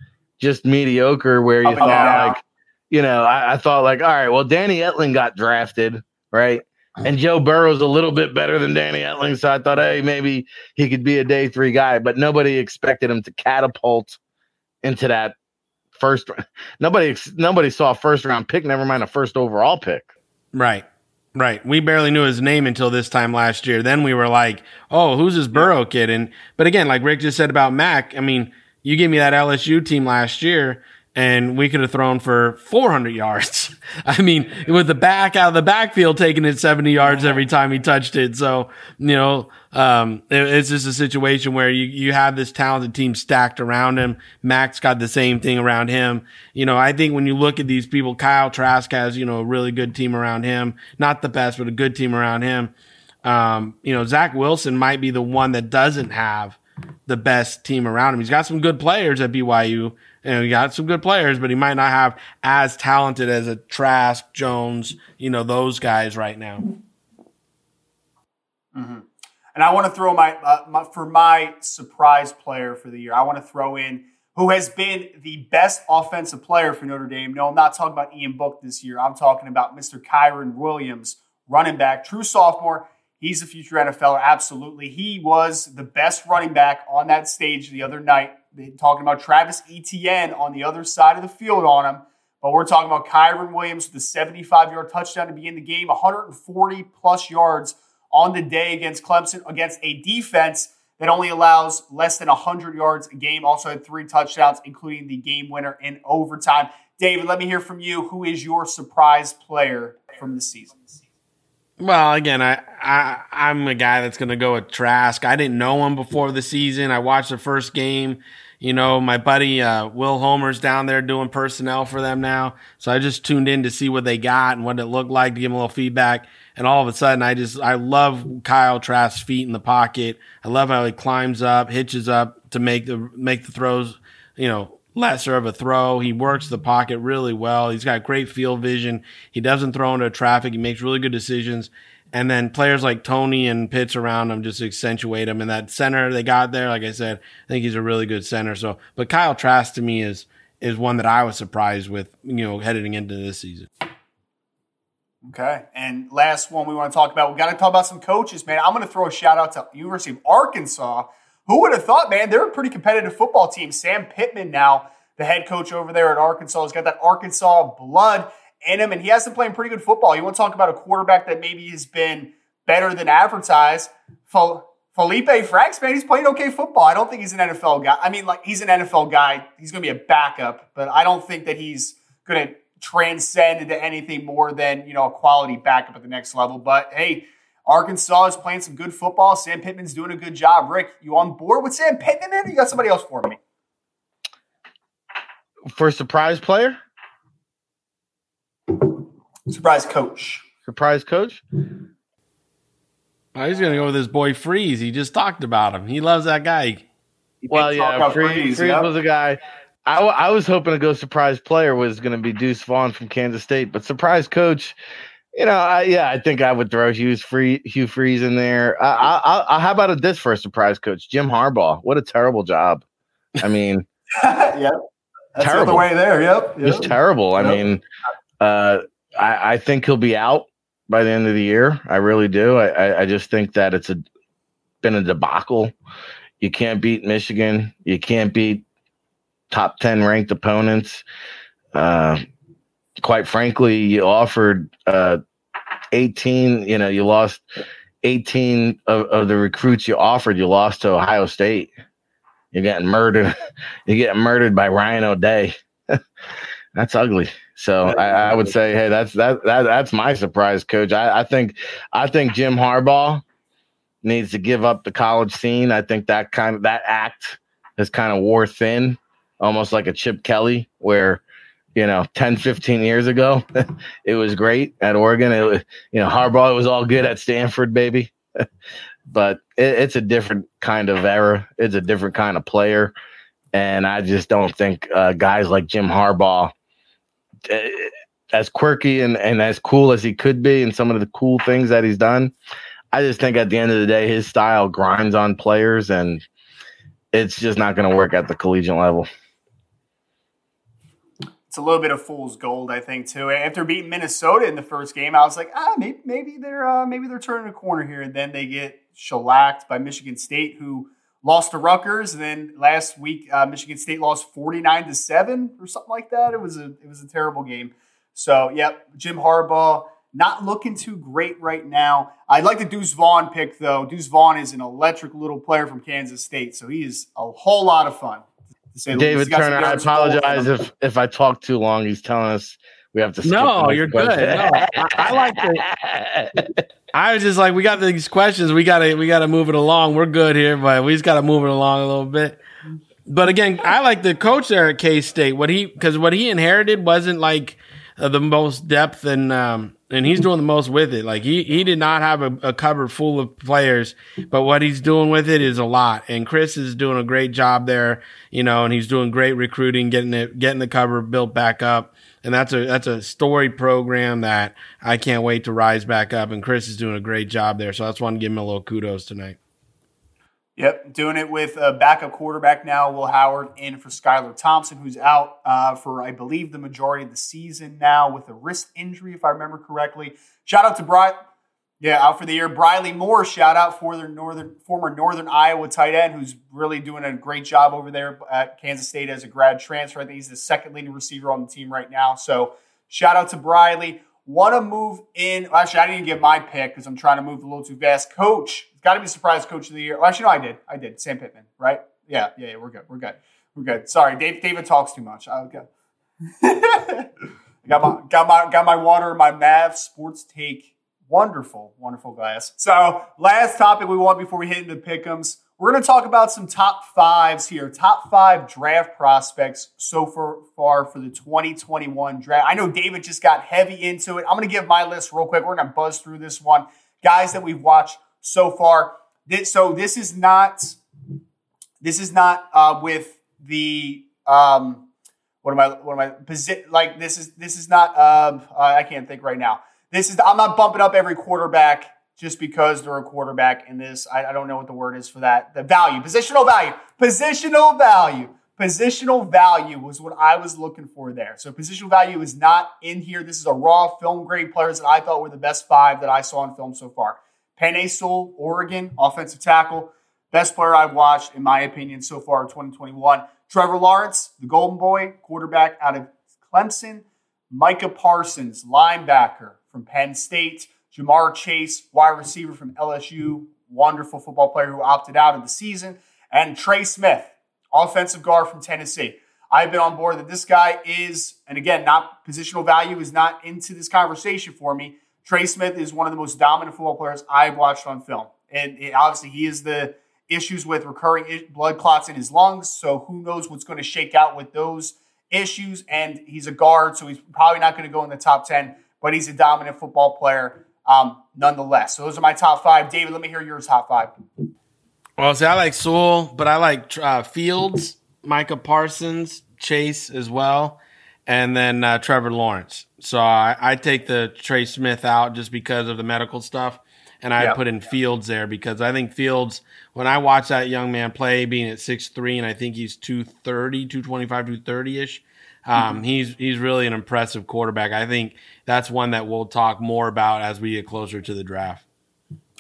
just mediocre where you thought like, you know, I, I, thought like, all right, well, Danny Etling got drafted, right? And Joe Burrow's a little bit better than Danny Etling, so I thought, hey, maybe he could be a day three guy, but nobody expected him to catapult into that first. Nobody, nobody saw a first round pick. Never mind a first overall pick. Right. Right. We barely knew his name until this time last year. Then we were like, oh, who's this Burrow kid? And, but again, like Rick just said about Mac, I mean, you gave me that LSU team last year, and we could have thrown for 400 yards. I mean, with the back out of the backfield taking it 70 yards every time he touched it. So, you know, um, it, it's just a situation where you, you have this talented team stacked around him. Mac's got the same thing around him. You know, I think when you look at these people, Kyle Trask has, you know, a really good team around him. Not the best, but a good team around him. Um, you know, Zach Wilson might be the one that doesn't have the best team around him. He's got some good players at BYU, you know, he got some good players, but he might not have as talented as a Trask, Jones, you know, those guys right now. Mm-hmm. And I want to throw my, uh, my, for my surprise player for the year. I want to throw in who has been the best offensive player for Notre Dame. No, I'm not talking about Ian Book this year. I'm talking about Mr. Kyren Williams, running back, true sophomore. He's a future NFLer, absolutely. He was the best running back on that stage the other night talking about Travis Etienne on the other side of the field on him. But we're talking about Kyren Williams with the 75 yard touchdown to begin the game, 140 plus yards on the day against Clemson, against a defense that only allows less than 100 yards a game. Also had three touchdowns, including the game winner in overtime. David, let me hear from you. Who is your surprise player from the season? Well, again, I, I I'm a guy that's going to go with Trask. I didn't know him before the season. I watched the first game. You know, my buddy uh, Will Homer's down there doing personnel for them now, so I just tuned in to see what they got and what it looked like to give him a little feedback. And all of a sudden, I just I love Kyle Trask's feet in the pocket. I love how he climbs up, hitches up to make the make the throws. You know, lesser of a throw. He works the pocket really well. He's got great field vision. He doesn't throw into traffic. He makes really good decisions. And then players like Toney and Pitts around him just accentuate him. And that center they got there, like I said, I think he's a really good center. So, but Kyle Trask to me is is one that I was surprised with, you know, heading into this season. Okay. And last one we want to talk about, we got to talk about some coaches, man. I'm going to throw a shout out to University of Arkansas who would have thought, man? They're a pretty competitive football team. Sam Pittman now, the head coach over there at Arkansas, has got that Arkansas blood in him, and he has been playing pretty good football. You want to talk about a quarterback that maybe has been better than advertised? Feleipe Franks, man, he's playing okay football. I don't think he's an NFL guy. I mean, like he's an NFL guy. He's going to be a backup, but I don't think that he's going to transcend into anything more than you know a quality backup at the next level. But hey, Arkansas is playing some good football. Sam Pittman's doing a good job. Rick, you on board with Sam Pittman, man? you got somebody else for me? For surprise player? Surprise coach. Surprise coach? Oh, he's going to go with his boy Freeze. He just talked about him. He loves that guy. Well, yeah, Freeze, Freeze, Freeze yep. was a guy. I, w- I was hoping to go surprise player was going to be Deuce Vaughn from Kansas State, but surprise coach – you know, I, yeah, I think I would throw Hughes free Hugh Freeze in there. I, I, I, how about a this for a surprise coach, Jim Harbaugh? What a terrible job. I mean, yeah, that's terrible. the way there. Yep, yep. just terrible. Yep. I mean, uh, I, I think he'll be out by the end of the year. I really do. I, I, I just think that it's a been a debacle. You can't beat Michigan. You can't beat top ten ranked opponents. Uh, quite frankly, you offered uh, 18, you know, you lost 18 of, of the recruits you offered, you lost to Ohio State. You're getting murdered. You're getting murdered by Ryan O'Day. that's ugly. So I, I, would say, hey, that's that, that that's my surprise, coach. I, I think I think Jim Harbaugh needs to give up the college scene. I think that kind of that act has kind of wore thin, almost like a Chip Kelly, where you know 10 15 years ago it was great at oregon. It was you know harbaugh was all good at stanford baby. But it, it's a different kind of era. It's a different kind of player. And i just don't think uh, guys like jim harbaugh uh, as quirky and, and as cool as he could be and some of the cool things that he's done i just think at the end of the day his style grinds on players and it's just not going to work at the collegiate level it's a little bit of fool's gold, I think, too. After beating Minnesota in the first game, I was like, ah, maybe, maybe they're uh, maybe they're turning a corner here. And then they get shellacked by Michigan State, who lost to Rutgers. And then last week, uh, Michigan State lost forty nine to seven or something like that. It was a it was a terrible game. So, yep, Jim Harbaugh not looking too great right now. I like the Deuce Vaughn pick though. Deuce Vaughn is an electric little player from Kansas State, so he is a whole lot of fun. David Turner, I apologize if if I talk too long. He's telling us we have to. no, you're question. good. No, I, I like the. I was just like, we got these questions. We gotta we gotta move it along. We're good here, but we just gotta move it along a little bit. But again, I like the coach there at K State. What he because what he inherited wasn't like uh, the most depth and um, and he's doing the most with it. Like he he did not have a, a, cupboard full of players, but what he's doing with it is a lot. And Chris is doing a great job there, you know, and he's doing great recruiting, getting it getting the cupboard built back up. And that's a that's a story program that I can't wait to rise back up. And Chris is doing a great job there. So I just want to give him a little kudos tonight. Yep, doing it with a backup quarterback now, Will Howard, in for Skylar Thompson, who's out uh, for, I believe, the majority of the season now with a wrist injury, if I remember correctly. Shout out to Bry, yeah, out for the year. Briley Moore, shout out for the northern former Northern Iowa tight end, who's really doing a great job over there at Kansas State as a grad transfer. I think he's the second leading receiver on the team right now. So shout out to Briley. Want to move in? Actually, I didn't even get my pick because I'm trying to move a little too fast. Coach, got to be surprise coach of the year. Well, actually, no, I did. I did. Sam Pittman, right? Yeah, yeah, yeah. We're good. We're good. We're good. Sorry, Dave. David talks too much. I'll go. got my got my got my water. My Mav Sports Take. Wonderful, wonderful glass. So, last topic we want before we hit into pickums. We're going to talk about some top fives here, top five draft prospects so far, far for the 2021 draft. I know David just got heavy into it. I'm going to give my list real quick. We're going to buzz through this one. Guys that we've watched so far. So this is not this is not uh, with the um, what am I what am I posi- like this is this is not uh, I can't think right now. This is I'm not bumping up every quarterback just because they're a quarterback in this. I, I don't know what the word is for that. The value, positional value, positional value. Positional value was what I was looking for there. So positional value is not in here. This is a raw film grade players that I thought were the best five that I saw in film so far. Penei Sewell, Oregon, offensive tackle. Best player I've watched, in my opinion, so far in 2021. Trevor Lawrence, the Golden Boy, quarterback out of Clemson. Micah Parsons, linebacker from Penn State. Ja'Marr Chase, wide receiver from LSU, wonderful football player who opted out of the season. And Trey Smith, offensive guard from Tennessee. I've been on board that this guy is, and again, not positional value is not into this conversation for me. Trey Smith is one of the most dominant football players I've watched on film. And it, obviously, he is the issues with recurring blood clots in his lungs. So who knows what's going to shake out with those issues. And he's a guard, so he's probably not going to go in the top 10, but he's a dominant football player um, nonetheless. So those are my top five. David, let me hear your top five. Well, see, I like Sewell, but I like uh, Fields, Micah Parsons, Chase as well, and then uh, Trevor Lawrence. So I, I, take the Trey Smith out just because of the medical stuff, and I yep. put in Fields there because I think Fields, when I watch that young man play, being at six three, and I think he's 230, 225, 230 ish. Um, mm-hmm. He's he's really an impressive quarterback. I think that's one that we'll talk more about as we get closer to the draft.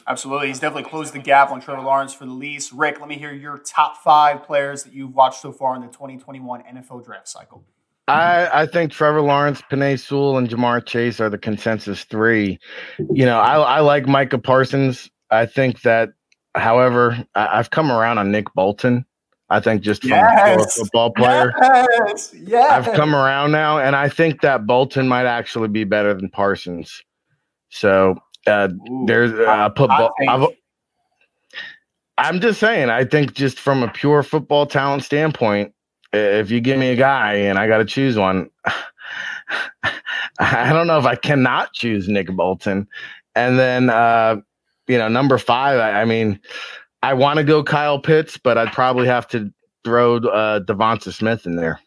Absolutely. He's definitely closed the gap on Trevor Lawrence for the least. Rick, let me hear your top five players that you've watched so far in the 2021 NFL draft cycle. I, I think Trevor Lawrence, Penei Sewell, and Ja'Marr Chase are the consensus three. You know, I, I like Micah Parsons. I think that, however, I, have come around on Nick Bolton. I think just from yes. a football player. Yes. yes. I've come around now, and I think that Bolton might actually be better than Parsons. So uh, Ooh, there's uh, put. Bo- I'm just saying. I think just from a pure football talent standpoint, if you give me a guy and I got to choose one, I don't know if I cannot choose Nick Bolton. And then, uh, you know, number five, I, I mean, I want to go Kyle Pitts, but I'd probably have to throw uh, Devonta Smith in there.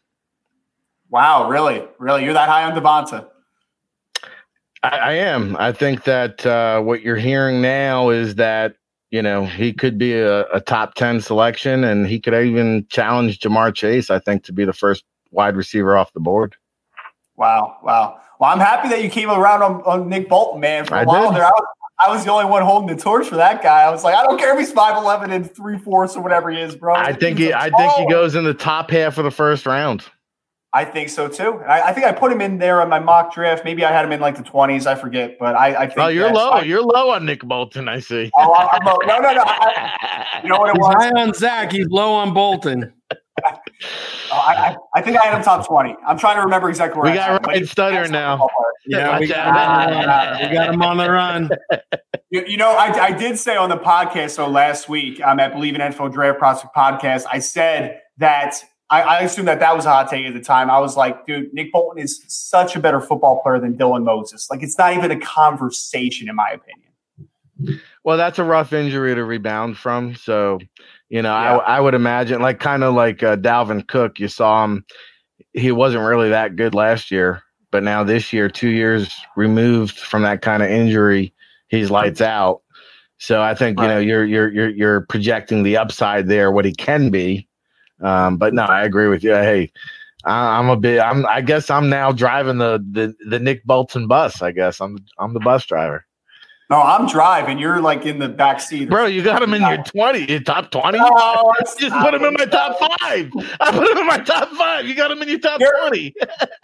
Wow, really? Really? You're that high on Devonta? I, I am. I think that uh, what you're hearing now is that you know, he could be a, a, top 10 selection and he could even challenge Ja'Marr Chase, I think, to be the first wide receiver off the board. Wow. Wow. Well, I'm happy that you came around on, on Nick Bolton, man. For a I while did. there, I was, I was, the only one holding the torch for that guy. I was like, I don't care if he's 5'11 and three fourths or whatever he is, bro. I think he, I think he goes in the top half of the first round. I think so too. I, I, think I put him in there on my mock draft. Maybe I had him in like the twenties. I forget, but I, I think. Oh, you're low. you're low on Nick Bolton. I see. Oh, I'm low. No, no, no. I, you know what it was? He's high on Zach. He's low on Bolton. Oh, I, I, think I had him top 20. I'm trying to remember exactly where we I got Ryan Stutter now. Yeah, we got, we got him on the run. You, you know, I, I did say on the podcast, so last week, I'm at Believe in NFL Draft Prospect podcast, I said that I, I assumed that that was a hot take at the time. I was like, dude, Nick Bolton is such a better football player than Dylan Moses. Like, it's not even a conversation, in my opinion. Well, that's a rough injury to rebound from. So, you know, yeah. I, I would imagine, like, kind of like uh, Dalvin Cook, you saw him, he wasn't really that good last year. But now this year, two years removed from that kind of injury, he's lights out. So I think you know you're you're you're you're projecting the upside there, what he can be. Um, but no, I agree with you. Hey, I'm a bit. I'm. I guess I'm now driving the the the Nick Bolton bus. I guess I'm I'm the bus driver. No, I'm driving. You're like in the back seat. Bro, you got him in your 20, your top 20? Oh, just put him in my top five. I put him in my top five. You got him in your top you're, 20.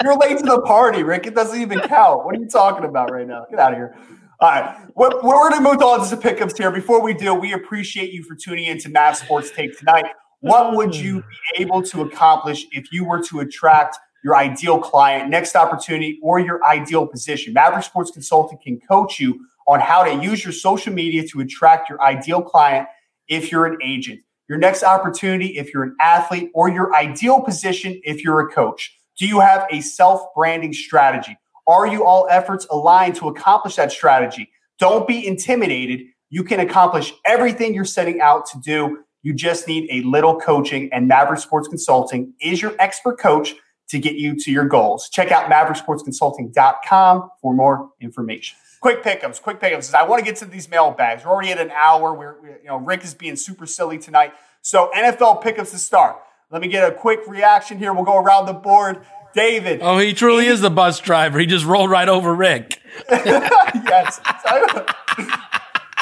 you're late to the party, Rick. It doesn't even count. What are you talking about right now? Get out of here. All right. We're, we're going to move on to the pickups here. Before we do, we appreciate you for tuning in to Mav Sports Take tonight. What would you be able to accomplish if you were to attract your ideal client, next opportunity, or your ideal position? Maverick Sports Consulting can coach you on how to use your social media to attract your ideal client if you're an agent, your next opportunity if you're an athlete, or your ideal position if you're a coach. Do you have a self branding strategy? Are you all efforts aligned to accomplish that strategy? Don't be intimidated. You can accomplish everything you're setting out to do you just need a little coaching, and Maverick Sports Consulting is your expert coach to get you to your goals. Check out mavericksportsconsulting.com for more information. Quick pickups, quick pickups. I want to get to these mailbags. We're already at an hour. We're, you know, Rick is being super silly tonight. So NFL pickups to start. Let me get a quick reaction here. We'll go around the board. David. Oh, he truly is the bus driver. He just rolled right over Rick. yes.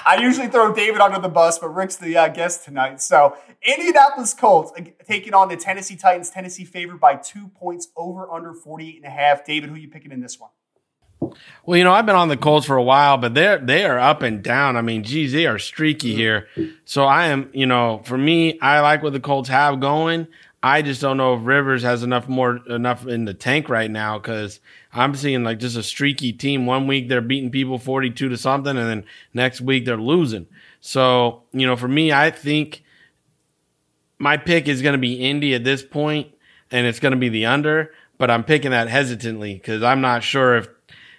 I usually throw David under the bus, but Rick's the uh, guest tonight. So, Indianapolis Colts taking on the Tennessee Titans. Tennessee favored by two points over under 48 and a half. David, who you picking in this one? Well, you know, I've been on the Colts for a while, but they're they are up and down. I mean, geez, they are streaky here. So I am, you know, for me, I like what the Colts have going. I just don't know if Rivers has enough more enough in the tank right now because I'm seeing like just a streaky team. One week they're beating people 42 to something, and then next week they're losing. So you know, for me, I think my pick is going to be Indy at this point, and it's going to be the under. But I'm picking that hesitantly because I'm not sure if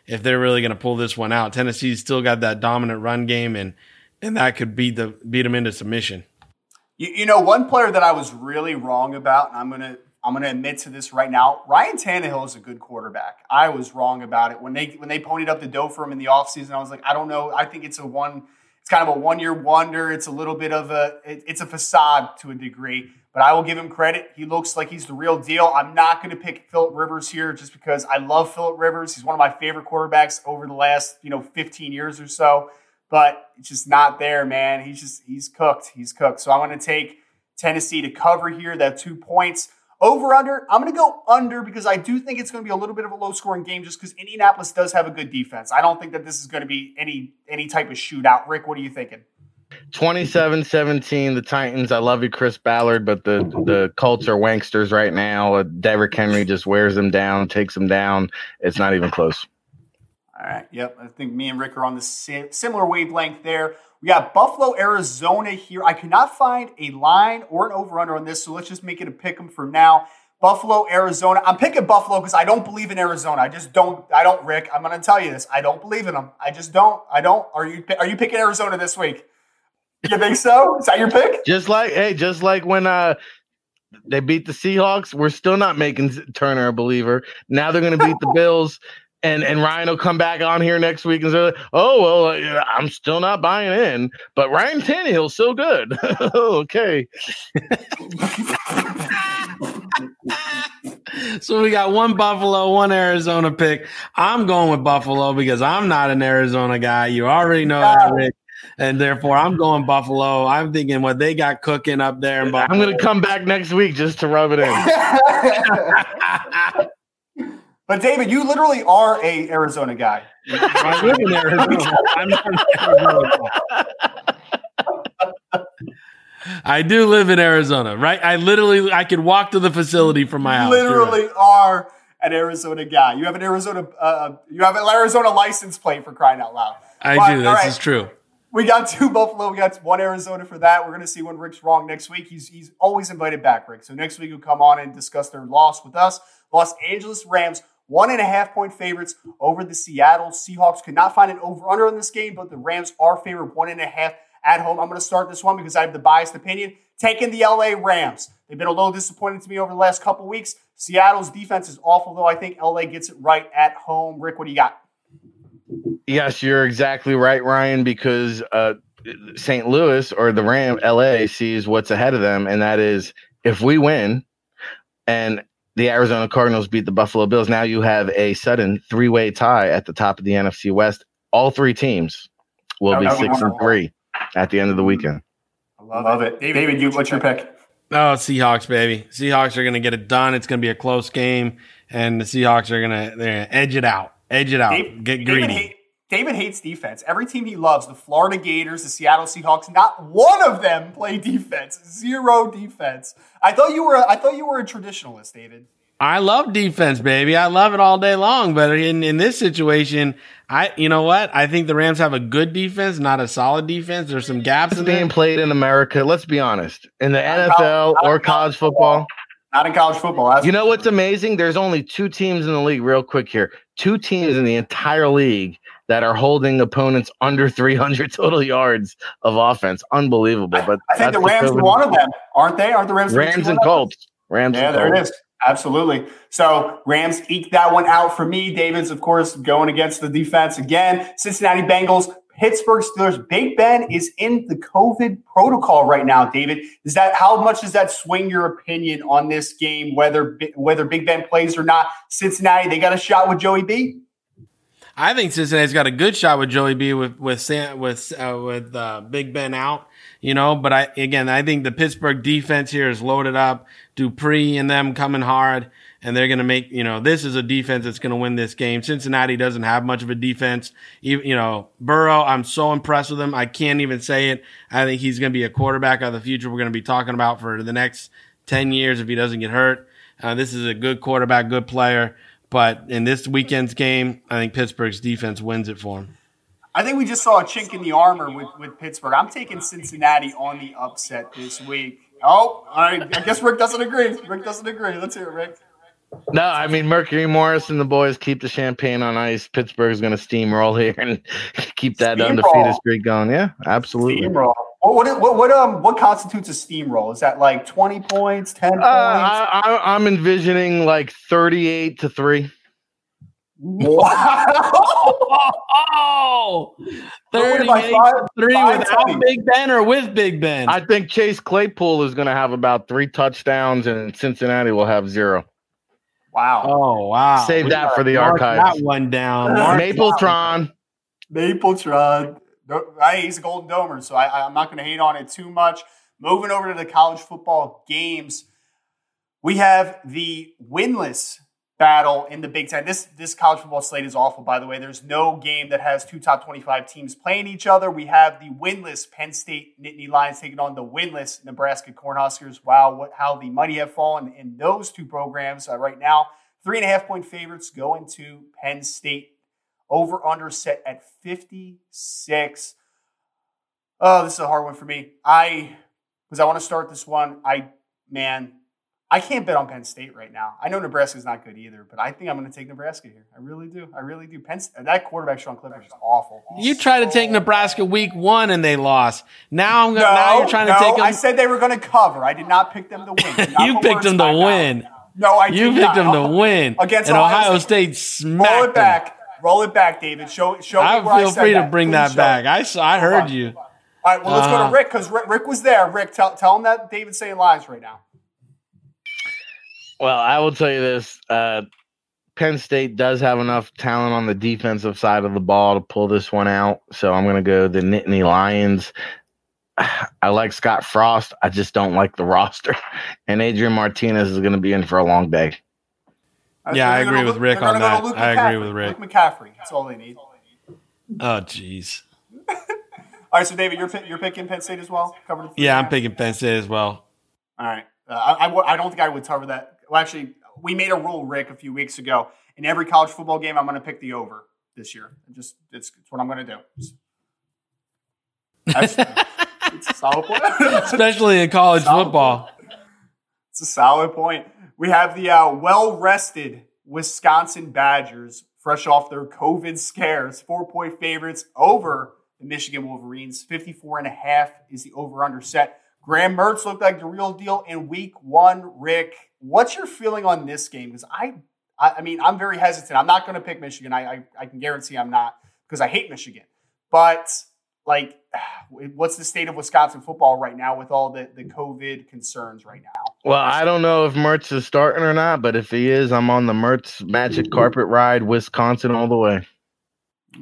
if they're really going to pull this one out. Tennessee's still got that dominant run game, and and that could beat the beat them into submission. You, you know, one player that I was really wrong about, and I'm gonna I'm gonna admit to this right now. Ryan Tannehill is a good quarterback. I was wrong about it when they when they ponied up the dough for him in the offseason. I was like, I don't know. I think it's a one. It's kind of a one year wonder. It's a little bit of a it, it's a facade to a degree. But I will give him credit. He looks like he's the real deal. I'm not going to pick Philip Rivers here just because I love Philip Rivers. He's one of my favorite quarterbacks over the last you know 15 years or so but it's just not there, man. He's just he's cooked. He's cooked. So I'm going to take Tennessee to cover here. That two points over under. I'm going to go under because I do think it's going to be a little bit of a low scoring game, just because Indianapolis does have a good defense. I don't think that this is going to be any any type of shootout. Rick, what are you thinking? 27-17 the titans i love you chris ballard but the the colts are wanksters right now uh, Derrick henry just wears them down takes them down it's not even close all right. Yep. I think me and Rick are on the similar wavelength there. We got Buffalo, Arizona here. I cannot find a line or an over under on this, so let's just make it a pick 'em for now. Buffalo, Arizona. I'm picking Buffalo because I don't believe in Arizona. I just don't. I don't, Rick. I'm going to tell you this. I don't believe in them. I just don't. I don't. Are you? Are you picking Arizona this week? You think so? Is that your pick? Just like hey, just like when uh they beat the Seahawks, we're still not making Turner a believer. Now they're going to beat the Bills and and Ryan will come back on here next week and say, "Oh well, uh, I'm still not buying in, but Ryan Tannehill's so good." okay. so we got one Buffalo, one Arizona pick. I'm going with Buffalo because I'm not an Arizona guy. You already know that, Rick. And therefore, I'm going Buffalo. I'm thinking what they got cooking up there. In I'm going to come back next week just to rub it in. But David, you literally are a Arizona guy. I live in Arizona. I'm not Arizona I do live in Arizona, right? I literally I could walk to the facility from my house. Literally right. are an Arizona guy. You have an Arizona uh, you have an Arizona license plate for crying out loud. I but, do. This right. is true. We got two Buffalo. We got one Arizona for that. We're going to see when Rick's wrong next week. He's he's always invited back, Rick. So next week he'll come on and discuss their loss with us. Los Angeles Rams one and a half point favorites over the Seattle Seahawks. Could not find an over under in this game, but the Rams are favored one and a half at home. I'm going to start this one because I have the biased opinion. Taking the LA Rams. They've been a little disappointing to me over the last couple weeks. Seattle's defense is awful, though. I think LA gets it right at home. Rick, what do you got? Yes, you're exactly right, Ryan, because uh, St. Louis or the Ram LA sees what's ahead of them, and that is if we win and the Arizona Cardinals beat the Buffalo Bills, now you have a sudden three way tie at the top of the NFC West. All three teams will be six and three at the end of the weekend. I love, love it. David, David you, what's your pick? Oh, Seahawks, baby. Seahawks are going to get it done. It's going to be a close game, and the Seahawks are going to edge it out. Edge it out. Dave, get greedy. David, hates defense. Every team he loves, the Florida Gators, the Seattle Seahawks, not one of them play defense. Zero defense. I thought you were a, I thought you were a traditionalist, David. I love defense, baby. I love it all day long. But in, in this situation, I you know what? I think the Rams have a good defense, not a solid defense. There's some gaps it's in being played in America. Let's be honest. In the not NFL college, or college football. Not in college football. you know what's amazing? There's only two teams in the league, real quick here. Two teams in the entire league that are holding opponents under 300 total yards of offense. Unbelievable. But I, I think the Rams are one of them, aren't they? Aren't the Rams? Rams and Colts. Rams. Yeah, there Colts. it is. Absolutely. So Rams eke that one out for me. David's, of course, going against the defense again. Cincinnati Bengals, Pittsburgh Steelers. Big Ben is in the COVID protocol right now. David, is that how much does that swing your opinion on this game? Whether whether Big Ben plays or not, Cincinnati they got a shot with Joey B. I think Cincinnati's got a good shot with Joey B. with with with uh, with uh, Big Ben out you know, but I, again, I think the Pittsburgh defense here is loaded up. Dupree and them coming hard and they're going to make, you know, this is a defense that's going to win this game. Cincinnati doesn't have much of a defense. You, you know, Burrow, I'm so impressed with him. I can't even say it. I think he's going to be a quarterback of the future. We're going to be talking about for the next 10 years if he doesn't get hurt. Uh, this is a good quarterback, good player. But in this weekend's game, I think Pittsburgh's defense wins it for him. I think we just saw a chink in the armor with, with Pittsburgh. I'm taking Cincinnati on the upset this week. Oh, I guess Rick doesn't agree. Rick doesn't agree. Let's hear it, Rick. No, I mean Mercury Morris and the boys keep the champagne on ice. Pittsburgh's going to steamroll here and keep that steamroll. undefeated streak going. Yeah, absolutely. Steamroll. What, what, what, um what constitutes a steamroll? Is that like twenty points, ten points? Uh, I, I'm envisioning like thirty-eight to three. Wow. oh, 38 five, three five without Big Ben or with Big Ben? I think Chase Claypool is going to have about three touchdowns and Cincinnati will have zero. Wow. Oh, wow. Save we that for the archives. That one down. Mapletron. Mapletron. Hey, he's a Golden Domer, so I, I'm not going to hate on it too much. Moving over to the college football games, we have the winless battle in the Big Ten. This this college football slate is awful, by the way. There's no game that has two top 25 teams playing each other. We have the winless Penn State Nittany Lions taking on the winless Nebraska Cornhuskers. Wow, what how the money have fallen in those two programs uh, right now. Three and a half point favorites going to Penn State. Over under set at 56. Oh, this is a hard one for me. I because I want to start this one. I man, I can't bet on Penn State right now. I know Nebraska's not good either, but I think I'm going to take Nebraska here. I really do. I really do. Penn that quarterback Sean Clifford is awful. you tried to take Nebraska week one and they lost. Now I'm going. No, now you're trying no, to take them. I said they were going to cover. I did not pick them to win. you picked them to win. No, I you picked not. them to win against and Ohio, State. State Roll it back. Them. Roll it back, David. Show show. I feel free to bring that back. I I heard you. All right. Well, let's uh, go to uh-huh. Rick because Rick, Rick was there. Rick, tell tell him that David's saying lies right now. Well, I will tell you this: uh, Penn State does have enough talent on the defensive side of the ball to pull this one out. So I'm going to go the Nittany Lions. I like Scott Frost. I just don't like the roster, and Adrian Martinez is going to be in for a long day. Yeah, I agree with Rick on that. I agree with Rick. Luke McCaffrey. That's all they need. Oh, jeez. All right, so David, you're you're picking Penn State as well. Covered. Yeah, I'm picking Penn State as well. All right, uh, I, I, I don't think I would cover that. Well, actually, we made a rule, Rick, a few weeks ago. In every college football game, I'm going to pick the over this year. Just it's, it's what I'm going to do. That's, it's a solid point, especially in college solid football. Point. It's a solid point. We have the uh, well rested Wisconsin Badgers, fresh off their COVID scares, four point favorites over the Michigan Wolverines. 54 and a half is the over under set. Graham Mertz looked like the real deal in week one. Rick, what's your feeling on this game? Because I, I, I, mean, I'm very hesitant. I'm not going to pick Michigan. I, I, I can guarantee I'm not because I hate Michigan. But like, what's the state of Wisconsin football right now with all the, the COVID concerns right now? Well, I don't know if Mertz is starting or not, but if he is, I'm on the Mertz magic carpet ride, Wisconsin all the way.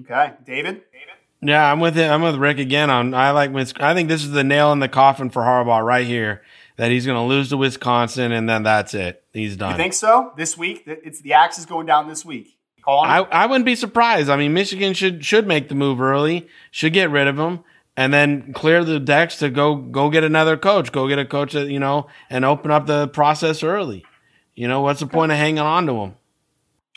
Okay, David. David? Yeah, I'm with it. I'm with Rick again. On I like. I think this is the nail in the coffin for Harbaugh right here. That he's going to lose to Wisconsin, and then that's it. He's done. You think so? This week, it's the axe is going down this week. I, I wouldn't be surprised. I mean, Michigan should should make the move early, should get rid of him, and then clear the decks to go go get another coach. Go get a coach that you know, and open up the process early. You know, what's the point of hanging on to him?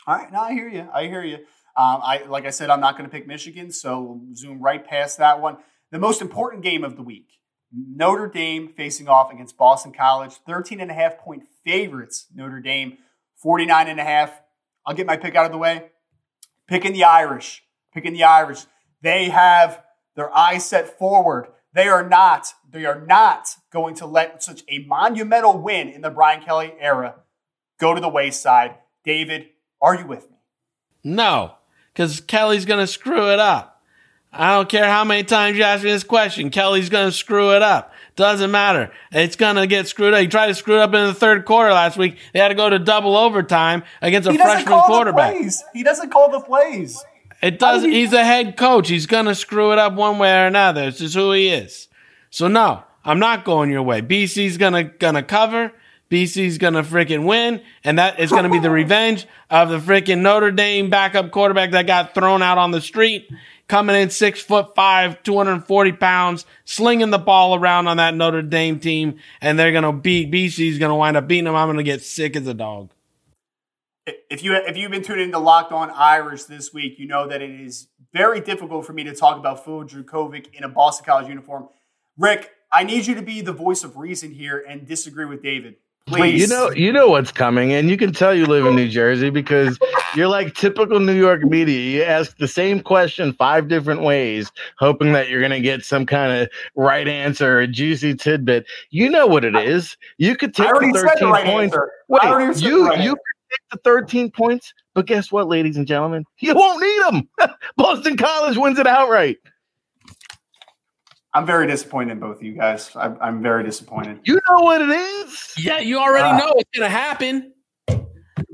All right, no, I hear you. I hear you. Um, I like I said, I'm not going to pick Michigan, so zoom right past that one. The most important game of the week: Notre Dame facing off against Boston College. 13 and a half point favorites. Notre Dame, 49 and a half. I'll get my pick out of the way. Picking the Irish. Picking the Irish. They have their eyes set forward. They are not. They are not going to let such a monumental win in the Brian Kelly era go to the wayside. David, are you with me? No because Kelly's going to screw it up. I don't care how many times you ask me this question. Kelly's going to screw it up. Doesn't matter. It's going to get screwed up. He tried to screw it up in the third quarter last week. They had to go to double overtime against a freshman quarterback. He doesn't call the plays. It does. He- he's a head coach. He's going to screw it up one way or another. It's just who he is. So no, I'm not going your way. BC's going to, going to cover. BC's gonna freaking win, and that is gonna be the revenge of the freaking Notre Dame backup quarterback that got thrown out on the street, coming in six foot five, 240 pounds, slinging the ball around on that Notre Dame team, and they're gonna beat BC's gonna wind up beating them. I'm gonna get sick as a dog. If you if you've been tuning into Locked On Irish this week, you know that it is very difficult for me to talk about Phil Jurkovec in a Boston College uniform. Rick, I need you to be the voice of reason here and disagree with David. Please. You know, you know what's coming, and you can tell you live in New Jersey because you're like typical New York media. You ask the same question five different ways, hoping that you're going to get some kind of right answer, or a juicy tidbit. You know what it is. You could take the 13 the right points. Answer. Wait, you right you could take the 13 points, but guess what, ladies and gentlemen? You won't need them. Boston College wins it outright. I'm very disappointed in both of you guys. I'm, I'm very disappointed. You know what it is? Yeah, you already uh, know it's going to happen.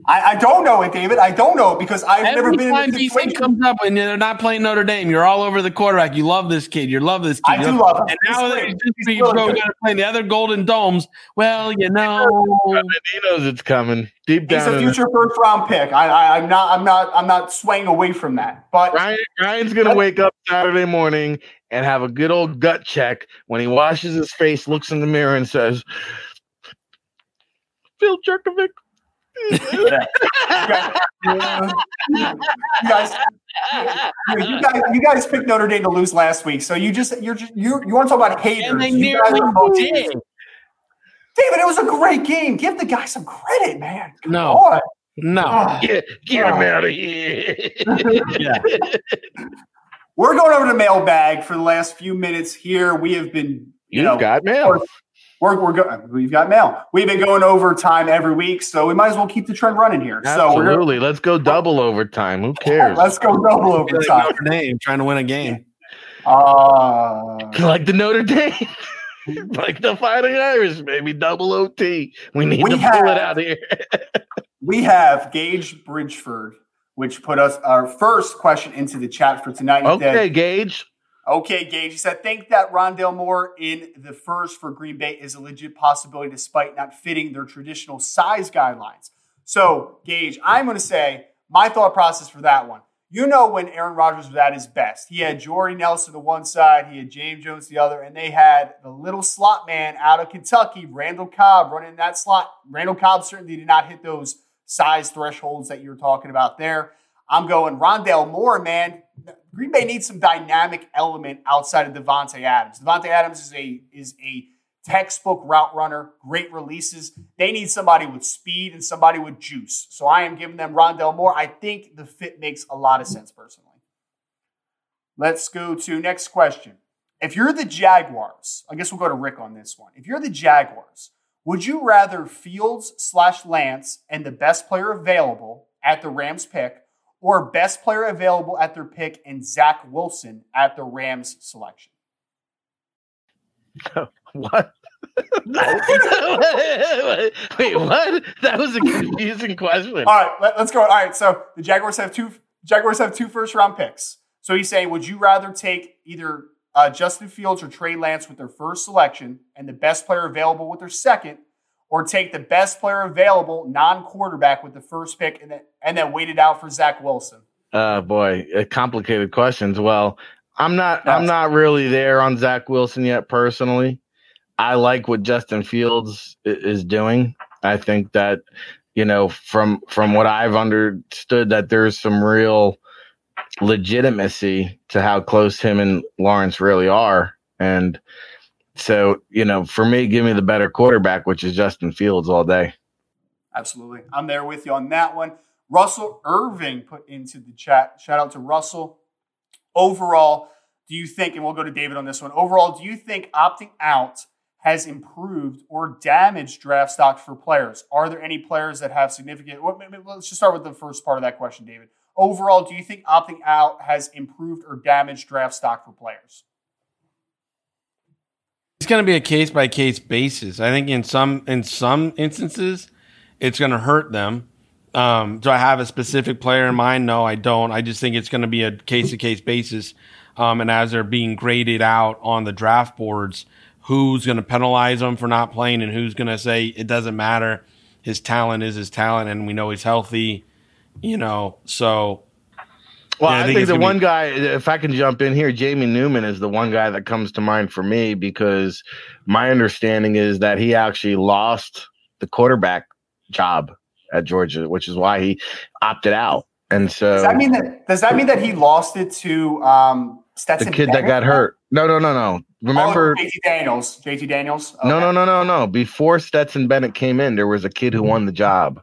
I, I, don't know it, David. I don't know it because I've Every never been time in a BC comes up and they're not playing Notre Dame, you're all over the quarterback. You love this kid. You love this kid. I do love him. And now that just be really to play the other Golden Domes, well, you know, he knows it's coming deep down. He's a future first round pick. I, am not. I'm not. I'm not swaying away from that. But Ryan, Ryan's going to wake up Saturday morning and have a good old gut check when he washes his face, looks in the mirror, and says, "Phil Jurkovec." you guys, you guys, you guys picked Notre Dame to lose last week, so you just you're just you you want to talk about haters? And they nearly did. David, it was a great game. Give the guy some credit, man. Come no, on. no, oh, get, get oh. him out of here. yeah. We're going over to mailbag for the last few minutes here. We have been, you You've know, got mail. We're, we're go- we've got mail. We've been going overtime every week, so we might as well keep the trend running here. So, absolutely. So let's go double overtime. Who cares? let's go double overtime. Notre Dame trying to win a game. Uh, like the Notre Dame. like the Fighting Irish, maybe double OT. We need we to have, pull it out here. we have Gage Bridgeford which put us our first question into the chat for tonight. Okay, Gage. Okay, Gage. He said, think that Rondale Moore in the first for Green Bay is a legit possibility despite not fitting their traditional size guidelines. So, Gage, I'm going to say my thought process for that one. you know when Aaron Rodgers was at his best. He had Jordy Nelson to one side, he had James Jones the other, and they had the little slot man out of Kentucky, Randall Cobb, running that slot. Randall Cobb certainly did not hit those size thresholds that you were talking about there. I'm going Rondale Moore, man. Green Bay needs some dynamic element outside of Davante Adams. Davante Adams is a is a textbook route runner, great releases. They need somebody with speed and somebody with juice. So I am giving them Rondale Moore. I think the fit makes a lot of sense personally. Let's go to next question. If you're the Jaguars, I guess we'll go to Rick on this one. If you're the Jaguars, would you rather Fields slash Lance and the best player available at the Rams pick, or best player available at their pick and Zach Wilson at the Rams selection? what? Wait, what? That was a confusing question. All right, let, us go. All right, so the Jaguars have two. Jaguars have two first round picks. So he's saying, would you rather take either uh, Justin Fields or Trey Lance with their first selection and the best player available with their second, or take the best player available non quarterback with the first pick and then and then wait it out for Zach Wilson? Uh boy, uh, complicated questions. Well, I'm not. I'm not really there on Zach Wilson yet personally. I like what Justin Fields is doing. I think that you know from from what I've understood that there's some real legitimacy to how close him and Lawrence really are, and so you know for me, give me the better quarterback, which is Justin Fields all day. Absolutely, I'm there with you on that one. Russell Irving put into the chat. Shout out to Russell. Overall, do you think, and we'll go to David on this one, overall, do you think opting out has improved or damaged draft stock for players? Are there any players that have significant? Well, let's just start with the first part of that question, David. Overall, do you think opting out has improved or damaged draft stock for players? It's going to be a case by case basis. I think in some in some instances, it's going to hurt them. Um, do I have a specific player in mind? No, I don't. I just think it's going to be a case to case basis. Um, and as they're being graded out on the draft boards, who's going to penalize them for not playing and who's going to say it doesn't matter. His talent is his talent, and we know he's healthy. You know, so. Well, yeah, I, I, think, think the one be- guy, if I can jump in here, Jamie Newman is the one guy that comes to mind for me because my understanding is that he actually lost the quarterback job at Georgia, which is why he opted out. And so, does that mean that does that mean that he lost it to um, Stetson? The kid Bennett? that got hurt. No, no, no, no. Remember oh, JT Daniels? JT Daniels. Okay. No, no, no, no, no. Before Stetson Bennett came in, there was a kid who won the job,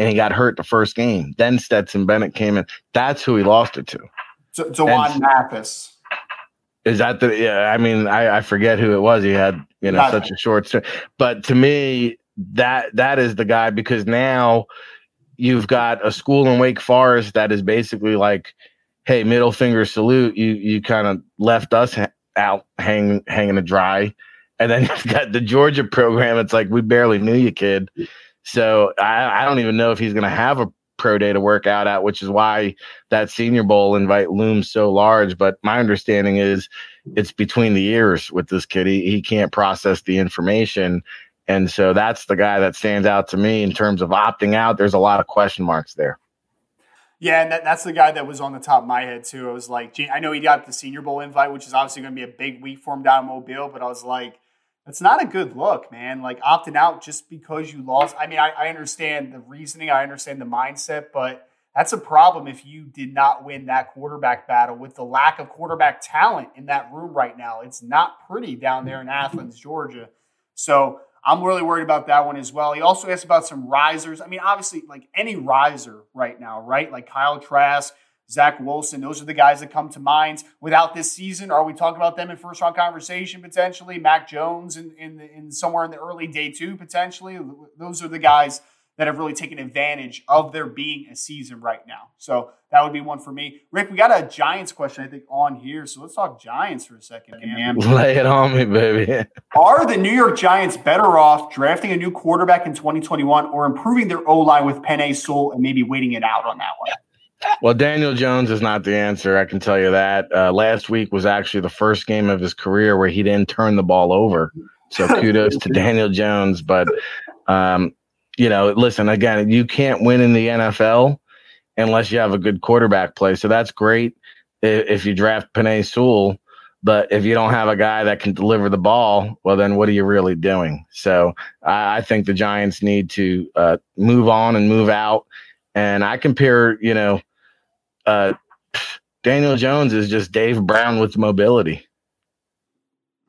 and he got hurt the first game. Then Stetson Bennett came in. That's who he lost it to. So, D'Wan Mathis. Is that the? Yeah, I mean, I, I forget who it was. He had you know Not such a short. But to me, that that is the guy because now you've got a school in Wake Forest that is basically like, hey, middle finger salute. You you kind of left us out hang, hanging to dry. And then you've got the Georgia program. It's like we barely knew you, kid. So I, I don't even know if he's going to have a pro day to work out at, which is why that Senior Bowl invite looms so large. But my understanding is it's between the ears with this kid. He, he can't process the information. And so that's the guy that stands out to me in terms of opting out. There's a lot of question marks there. Yeah, and that, that's the guy that was on the top of my head too. I was like, I know he got the Senior Bowl invite, which is obviously going to be a big week for him down in Mobile, but I was like, that's not a good look, man. Like opting out just because you lost. I mean, I, I understand the reasoning, I understand the mindset, but that's a problem if you did not win that quarterback battle with the lack of quarterback talent in that room right now. It's not pretty down there in Athens, Georgia. So I'm really worried about that one as well. He also asked about some risers. I mean, obviously, like any riser right now, right? Like Kyle Trask, Zach Wilson, those are the guys that come to mind. Without this season, are we talking about them in first round conversation potentially? Mac Jones in, in, in somewhere in the early day two potentially. Those are the guys that have really taken advantage of there being a season right now. So that would be one for me. Rick, we got a Giants question, I think, on here. So let's talk Giants for a second, man. Lay it on me, baby. Are the New York Giants better off drafting a new quarterback in 2021 or improving their O line with Penei Sewell and maybe waiting it out on that one? Well, Daniel Jones is not the answer. I can tell you that. Uh, last week was actually the first game of his career where he didn't turn the ball over. So kudos to Daniel Jones. But um, you know, listen, again, you can't win in the NFL unless you have a good quarterback play. So that's great if, if you draft Penei Sewell. But if you don't have a guy that can deliver the ball, well, then what are you really doing? So I, I think the Giants need to uh, move on and move out. And I compare, you know, uh, Daniel Jones is just Dave Brown with mobility.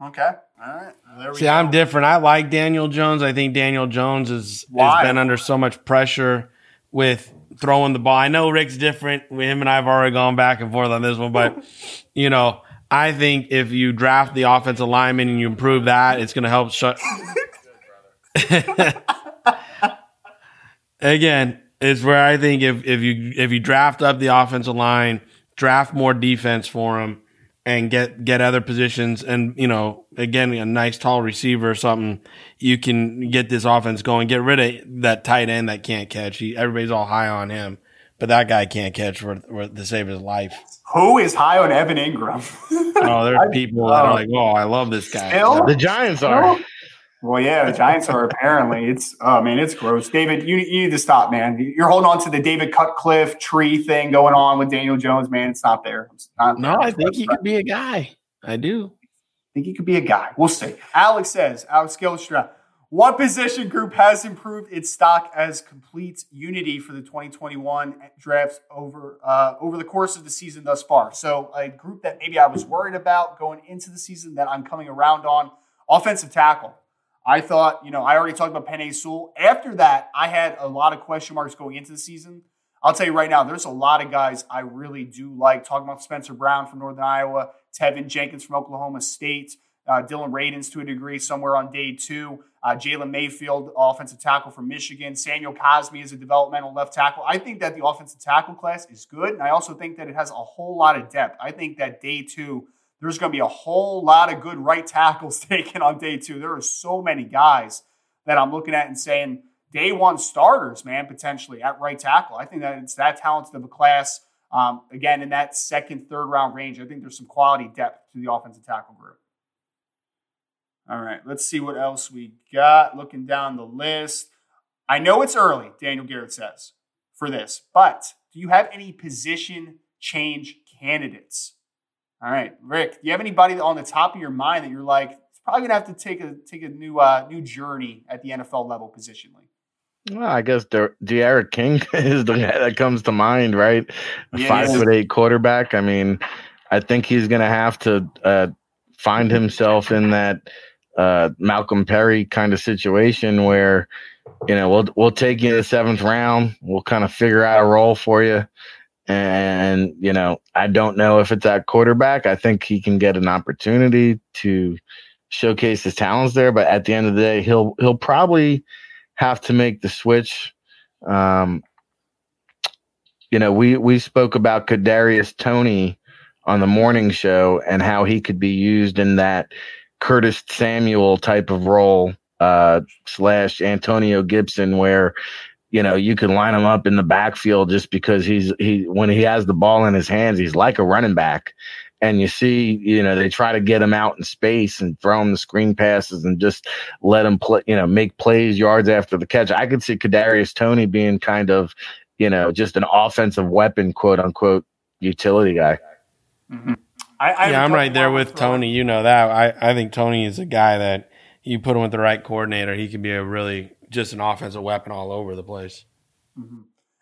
Okay. All right. See, go. I'm different. I like Daniel Jones. I think Daniel Jones is, has been under so much pressure with throwing the ball. I know Rick's different. Him and I have already gone back and forth on this one, but you know, I think if you draft the offensive lineman and you improve that, it's going to help shut. Again, it's where I think if if you if you draft up the offensive line, draft more defense for them, and get get other positions, and you know, again, a nice tall receiver or something, you can get this offense going. Get rid of that tight end that can't catch. He, everybody's all high on him, but that guy can't catch for, for to save his life. Who is high on Evan Engram? oh, there's people that are like, "Oh, I love this guy." Still? The Giants are. Well, yeah, the Giants are apparently. It's oh man, it's gross. David, you, you need to stop, man. You're holding on to the David Cutcliffe tree thing going on with Daniel Jones, man. It's not there. It's not no, there. I think he could be a guy. I do. I think he could be a guy. We'll see. Alex says, Alex Gilstra, what position group has improved its stock as complete unity for the 2021 drafts over uh, over the course of the season thus far? So a group that maybe I was worried about going into the season that I'm coming around on, offensive tackle. I thought, you know, I already talked about Penei Sewell. After that, I had a lot of question marks going into the season. I'll tell you right now, there's a lot of guys I really do like. Talking about Spencer Brown from Northern Iowa, Teven Jenkins from Oklahoma State, uh, Dillon Radunz to a degree somewhere on day two. Uh, Jalen Mayfield, offensive tackle from Michigan. Samuel Cosmi is a developmental left tackle. I think that the offensive tackle class is good. And I also think that it has a whole lot of depth. I think that day two, there's going to be a whole lot of good right tackles taken on day two. There are so many guys that I'm looking at and saying day one starters, man, potentially at right tackle. I think that it's that talented of a class. Um, again, in that second, third round range, I think there's some quality depth to the offensive tackle group. All right, let's see what else we got. Looking down the list. I know it's early, Daniel Garrett says, for this, but do you have any position change candidates? All right, Rick, do you have anybody on the top of your mind that you're like, it's probably gonna have to take a take a new uh, new journey at the NFL level positionally? Well, I guess De- King is the guy that comes to mind, right? Yeah, Five foot eight quarterback. I mean, I think he's going to have to uh, find himself in that uh, Malcolm Perry kind of situation where you know we'll we'll take you in the seventh round. We'll kind of figure out a role for you, and you know I don't know if it's at quarterback. I think he can get an opportunity to showcase his talents there, but at the end of the day, he'll he'll probably have to make the switch. Um, you know, we we spoke about Kadarius Toney on the morning show and how he could be used in that Curtis Samuel type of role uh, slash Antonio Gibson, where you know you can line him up in the backfield just because he's he when he has the ball in his hands, he's like a running back, and you see, you know, they try to get him out in space and throw him the screen passes and just let him play, you know, make plays yards after the catch. I could see Kadarius Toney being kind of, you know, just an offensive weapon, quote unquote, utility guy. Mm-hmm. I, I yeah, I'm right there with Toney. You know that. I, I think Toney is a guy that you put him with the right coordinator, he could be a really just an offensive weapon all over the place. Mm-hmm.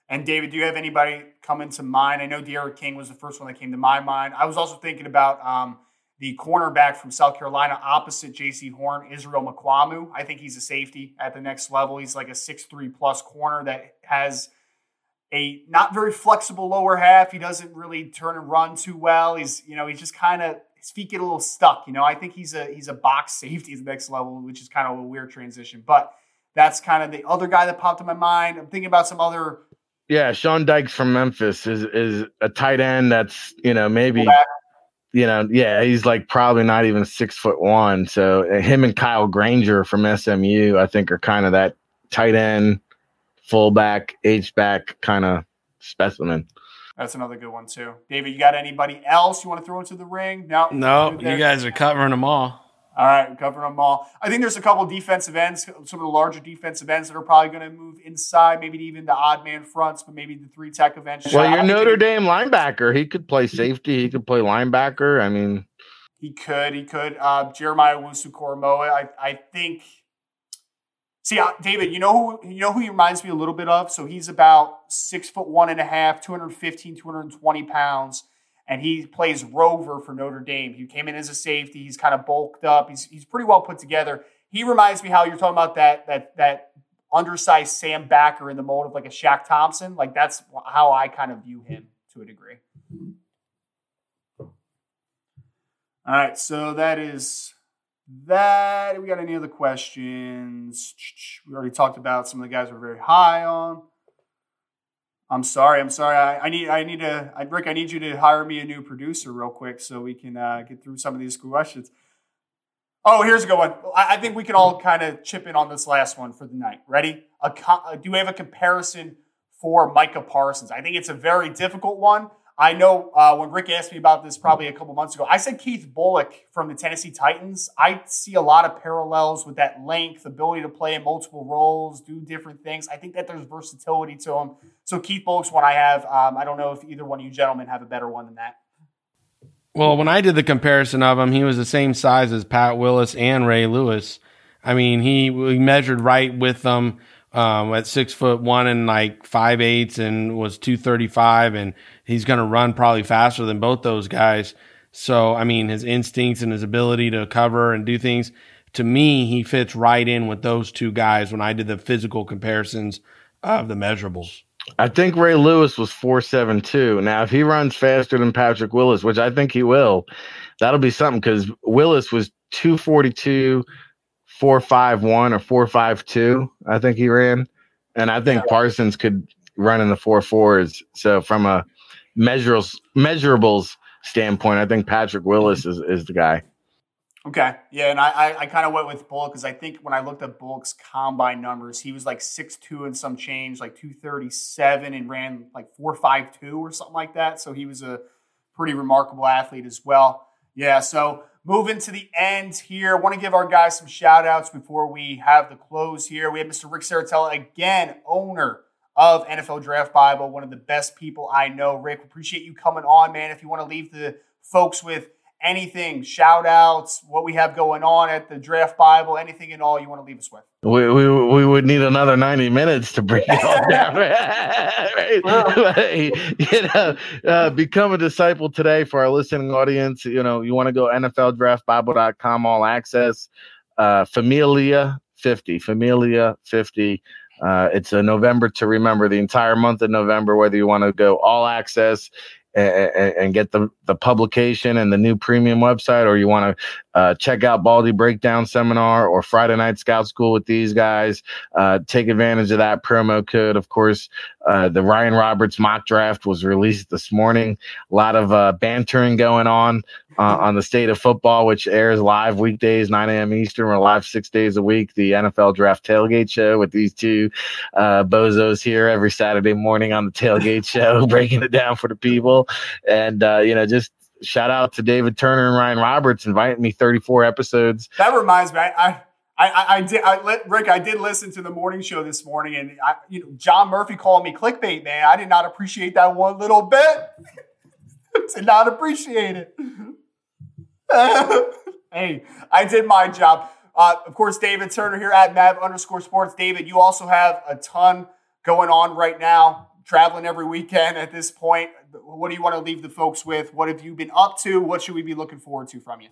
And David, do you have anybody coming to mind? I know D'Eriq King was the first one that came to my mind. I was also thinking about um, the cornerback from South Carolina opposite Jaycee Horn, Israel Mukuamu. I think he's a safety at the next level. He's like a six-three plus corner that has a not very flexible lower half. He doesn't really turn and run too well. He's, you know, he's just kind of his feet get a little stuck. You know, I think he's a he's a box safety at the next level, which is kind of a weird transition. But that's kind of the other guy that popped in my mind. I'm thinking about some other yeah, Sean Dykes from Memphis is is a tight end that's you know maybe you know yeah he's like probably not even six foot one. So uh, him and Kylen Granson from SMU I think are kind of that tight end, fullback, H back kind of specimen. That's another good one too. David, you got anybody else you want to throw into the ring? No, no, you guys are covering them all. All right, covering them all. I think there's a couple defensive ends, some of the larger defensive ends that are probably going to move inside, maybe even the odd man fronts, but maybe the three tech eventually. Well, your Notre Dame linebacker, he could play safety, he could play linebacker. I mean, he could, he could. Uh, Jeremiah Owusu-Koramoah, I, I think. See, uh, David, you know who you know who he reminds me a little bit of. So he's about six foot one and a half, 215, 220 pounds and he plays rover for Notre Dame. He came in as a safety. He's kind of bulked up. He's he's pretty well put together. He reminds me how you're talking about that that that undersized Sam Backer in the mold of like a Shaq Thompson. Like that's how I kind of view him to a degree. All right, so that is that. We got any other questions? We already talked about some of the guys we're very high on. I'm sorry. I'm sorry. I, I, need. I need to. I, Rick. I need you to hire me a new producer real quick so we can uh, get through some of these questions. Oh, here's a good one. I, I think we can all kind of chip in on this last one for the night. Ready? A, uh, do we have a comparison for Micah Parsons? I think it's a very difficult one. I know uh, when Rick asked me about this probably a couple months ago, I said Keith Bulluck from the Tennessee Titans. I see a lot of parallels with that length, ability to play in multiple roles, do different things. I think that there's versatility to him. So Keith Bulluck's one I have. Um, I don't know if either one of you gentlemen have a better one than that. Well, when I did the comparison of him, he was the same size as Pat Willis and Ray Lewis. I mean, he, he measured right with them um, at six foot one and like five eighths and was 235 and he's going to run probably faster than both those guys. So, I mean, his instincts and his ability to cover and do things to me, he fits right in with those two guys when I did the physical comparisons of the measurables. I think Ray Lewis was 472. Now, if he runs faster than Patrick Willis, which I think he will, that'll be something because Willis was 242 four five one or four five two. I think he ran, and I think Parsons could run in the four fours. So from a measurables measurables standpoint, I think Patrick Willis is, is the guy. Okay, yeah, and I I, I kind of went with Bulluck because I think when I looked at Bulluck's combine numbers, he was like six two and some change, like two thirty seven, and ran like four five two or something like that. So he was a pretty remarkable athlete as well. Yeah, so moving to the end here. I want to give our guys some shout outs before we have the close here. We have Mr. Rick Serritella, again, owner of NFL Draft Bible, one of the best people I know. Rick, appreciate you coming on, man. If you want to leave the folks with anything, shout outs, what we have going on at the Draft Bible, anything at all you want to leave us with. We, we, we would need another 90 minutes to break it all down. you know, uh, become a disciple today for our listening audience. You know, you want to go NFLDraftBible.com, all access, uh, Familia 50, Familia 50. Uh, it's a November to remember the entire month of November, whether you want to go all access and, and, get the, the publication and the new premium website, or you want to uh, check out Baldy Breakdown Seminar or Friday Night Scout School with these guys, uh, take advantage of that promo code. Of course, uh, the Ryan Roberts mock draft was released this morning. A lot of uh, bantering going on uh, on the state of football, which airs live weekdays, 9 a.m. Eastern. We're live six days a week. The NFL Draft Tailgate Show with these two uh, bozos here every Saturday morning on the Tailgate Show, breaking it down for the people. And, you know, just shout out to David Turner and Ryan Roberts inviting me 34 episodes. That reminds me, I, I, I, did. I let Rick. I did listen to the morning show this morning, and I, you know, John Murphy called me clickbait, man. I did not appreciate that one little bit. did not appreciate it. hey, I did my job. Uh, of course, David Turner here at Mav underscore Sports. David, you also have a ton going on right now, traveling every weekend at this point. What do you want to leave the folks with? What have you been up to? What should we be looking forward to from you?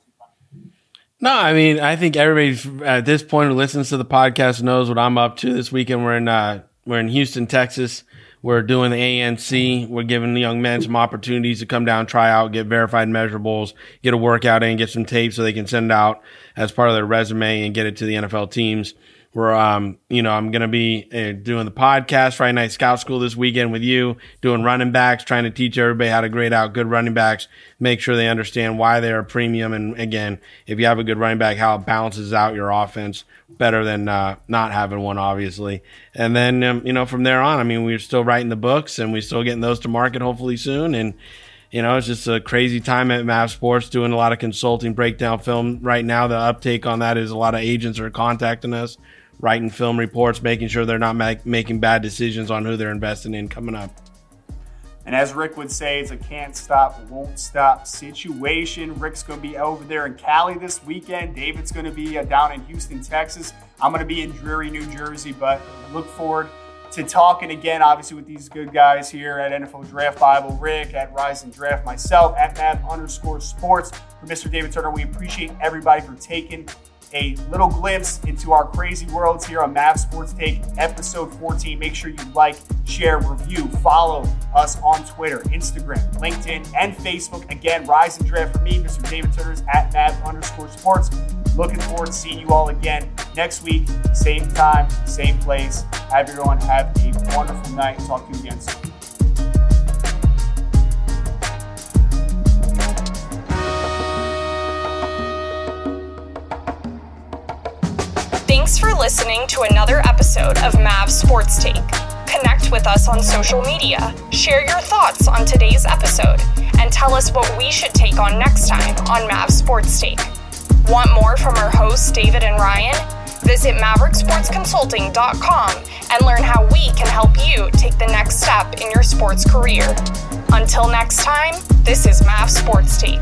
No, I mean, I think everybody at this point who listens to the podcast knows what I'm up to this weekend. We're in uh, we're in Houston, Texas. We're doing the ANC. We're giving the young men some opportunities to come down, try out, get verified measurables, get a workout in, get some tape so they can send out as part of their resume and get it to the NFL teams. We're, um, you know, I'm going to be uh, doing the podcast Friday Night Scout School this weekend with you, doing running backs, trying to teach everybody how to grade out good running backs, make sure they understand why they're a premium. And again, if you have a good running back, how it balances out your offense better than uh, not having one, obviously. And then, um, you know, from there on, I mean, we're still writing the books and we're still getting those to market hopefully soon. And, you know, it's just a crazy time at Mav Sports doing a lot of consulting, breakdown film. Right now, the uptake on that is a lot of agents are contacting us, writing film reports, making sure they're not make, making bad decisions on who they're investing in coming up. And as Rick would say, it's a can't stop, won't stop situation. Rick's going to be over there in Cali this weekend. David's going to be uh, down in Houston, Texas. I'm going to be in dreary New Jersey, but look forward to talking again, obviously, with these good guys here at NFL Draft Bible, Rick, at Rise and Draft, myself, at Mav underscore sports. For Mr. David Turner, we appreciate everybody for taking a little glimpse into our crazy worlds here on Mav Sports Take, episode 14. Make sure you like, share, review, follow us on Twitter, Instagram, LinkedIn, and Facebook. Again, Rise and Draft for me, Mr. David Turner's at Mav underscore sports. Looking forward to seeing you all again next week, same time, same place. Have everyone have a wonderful night. Talk to you again soon. Thanks for listening to another episode of Mav Sports Take. Connect with us on social media, share your thoughts on today's episode, and tell us what we should take on next time on Mav Sports Take. Want more from our hosts, David and Ryan? Visit MaverickSportsConsulting.com and learn how we can help you take the next step in your sports career. Until next time, this is Mav Sports Take.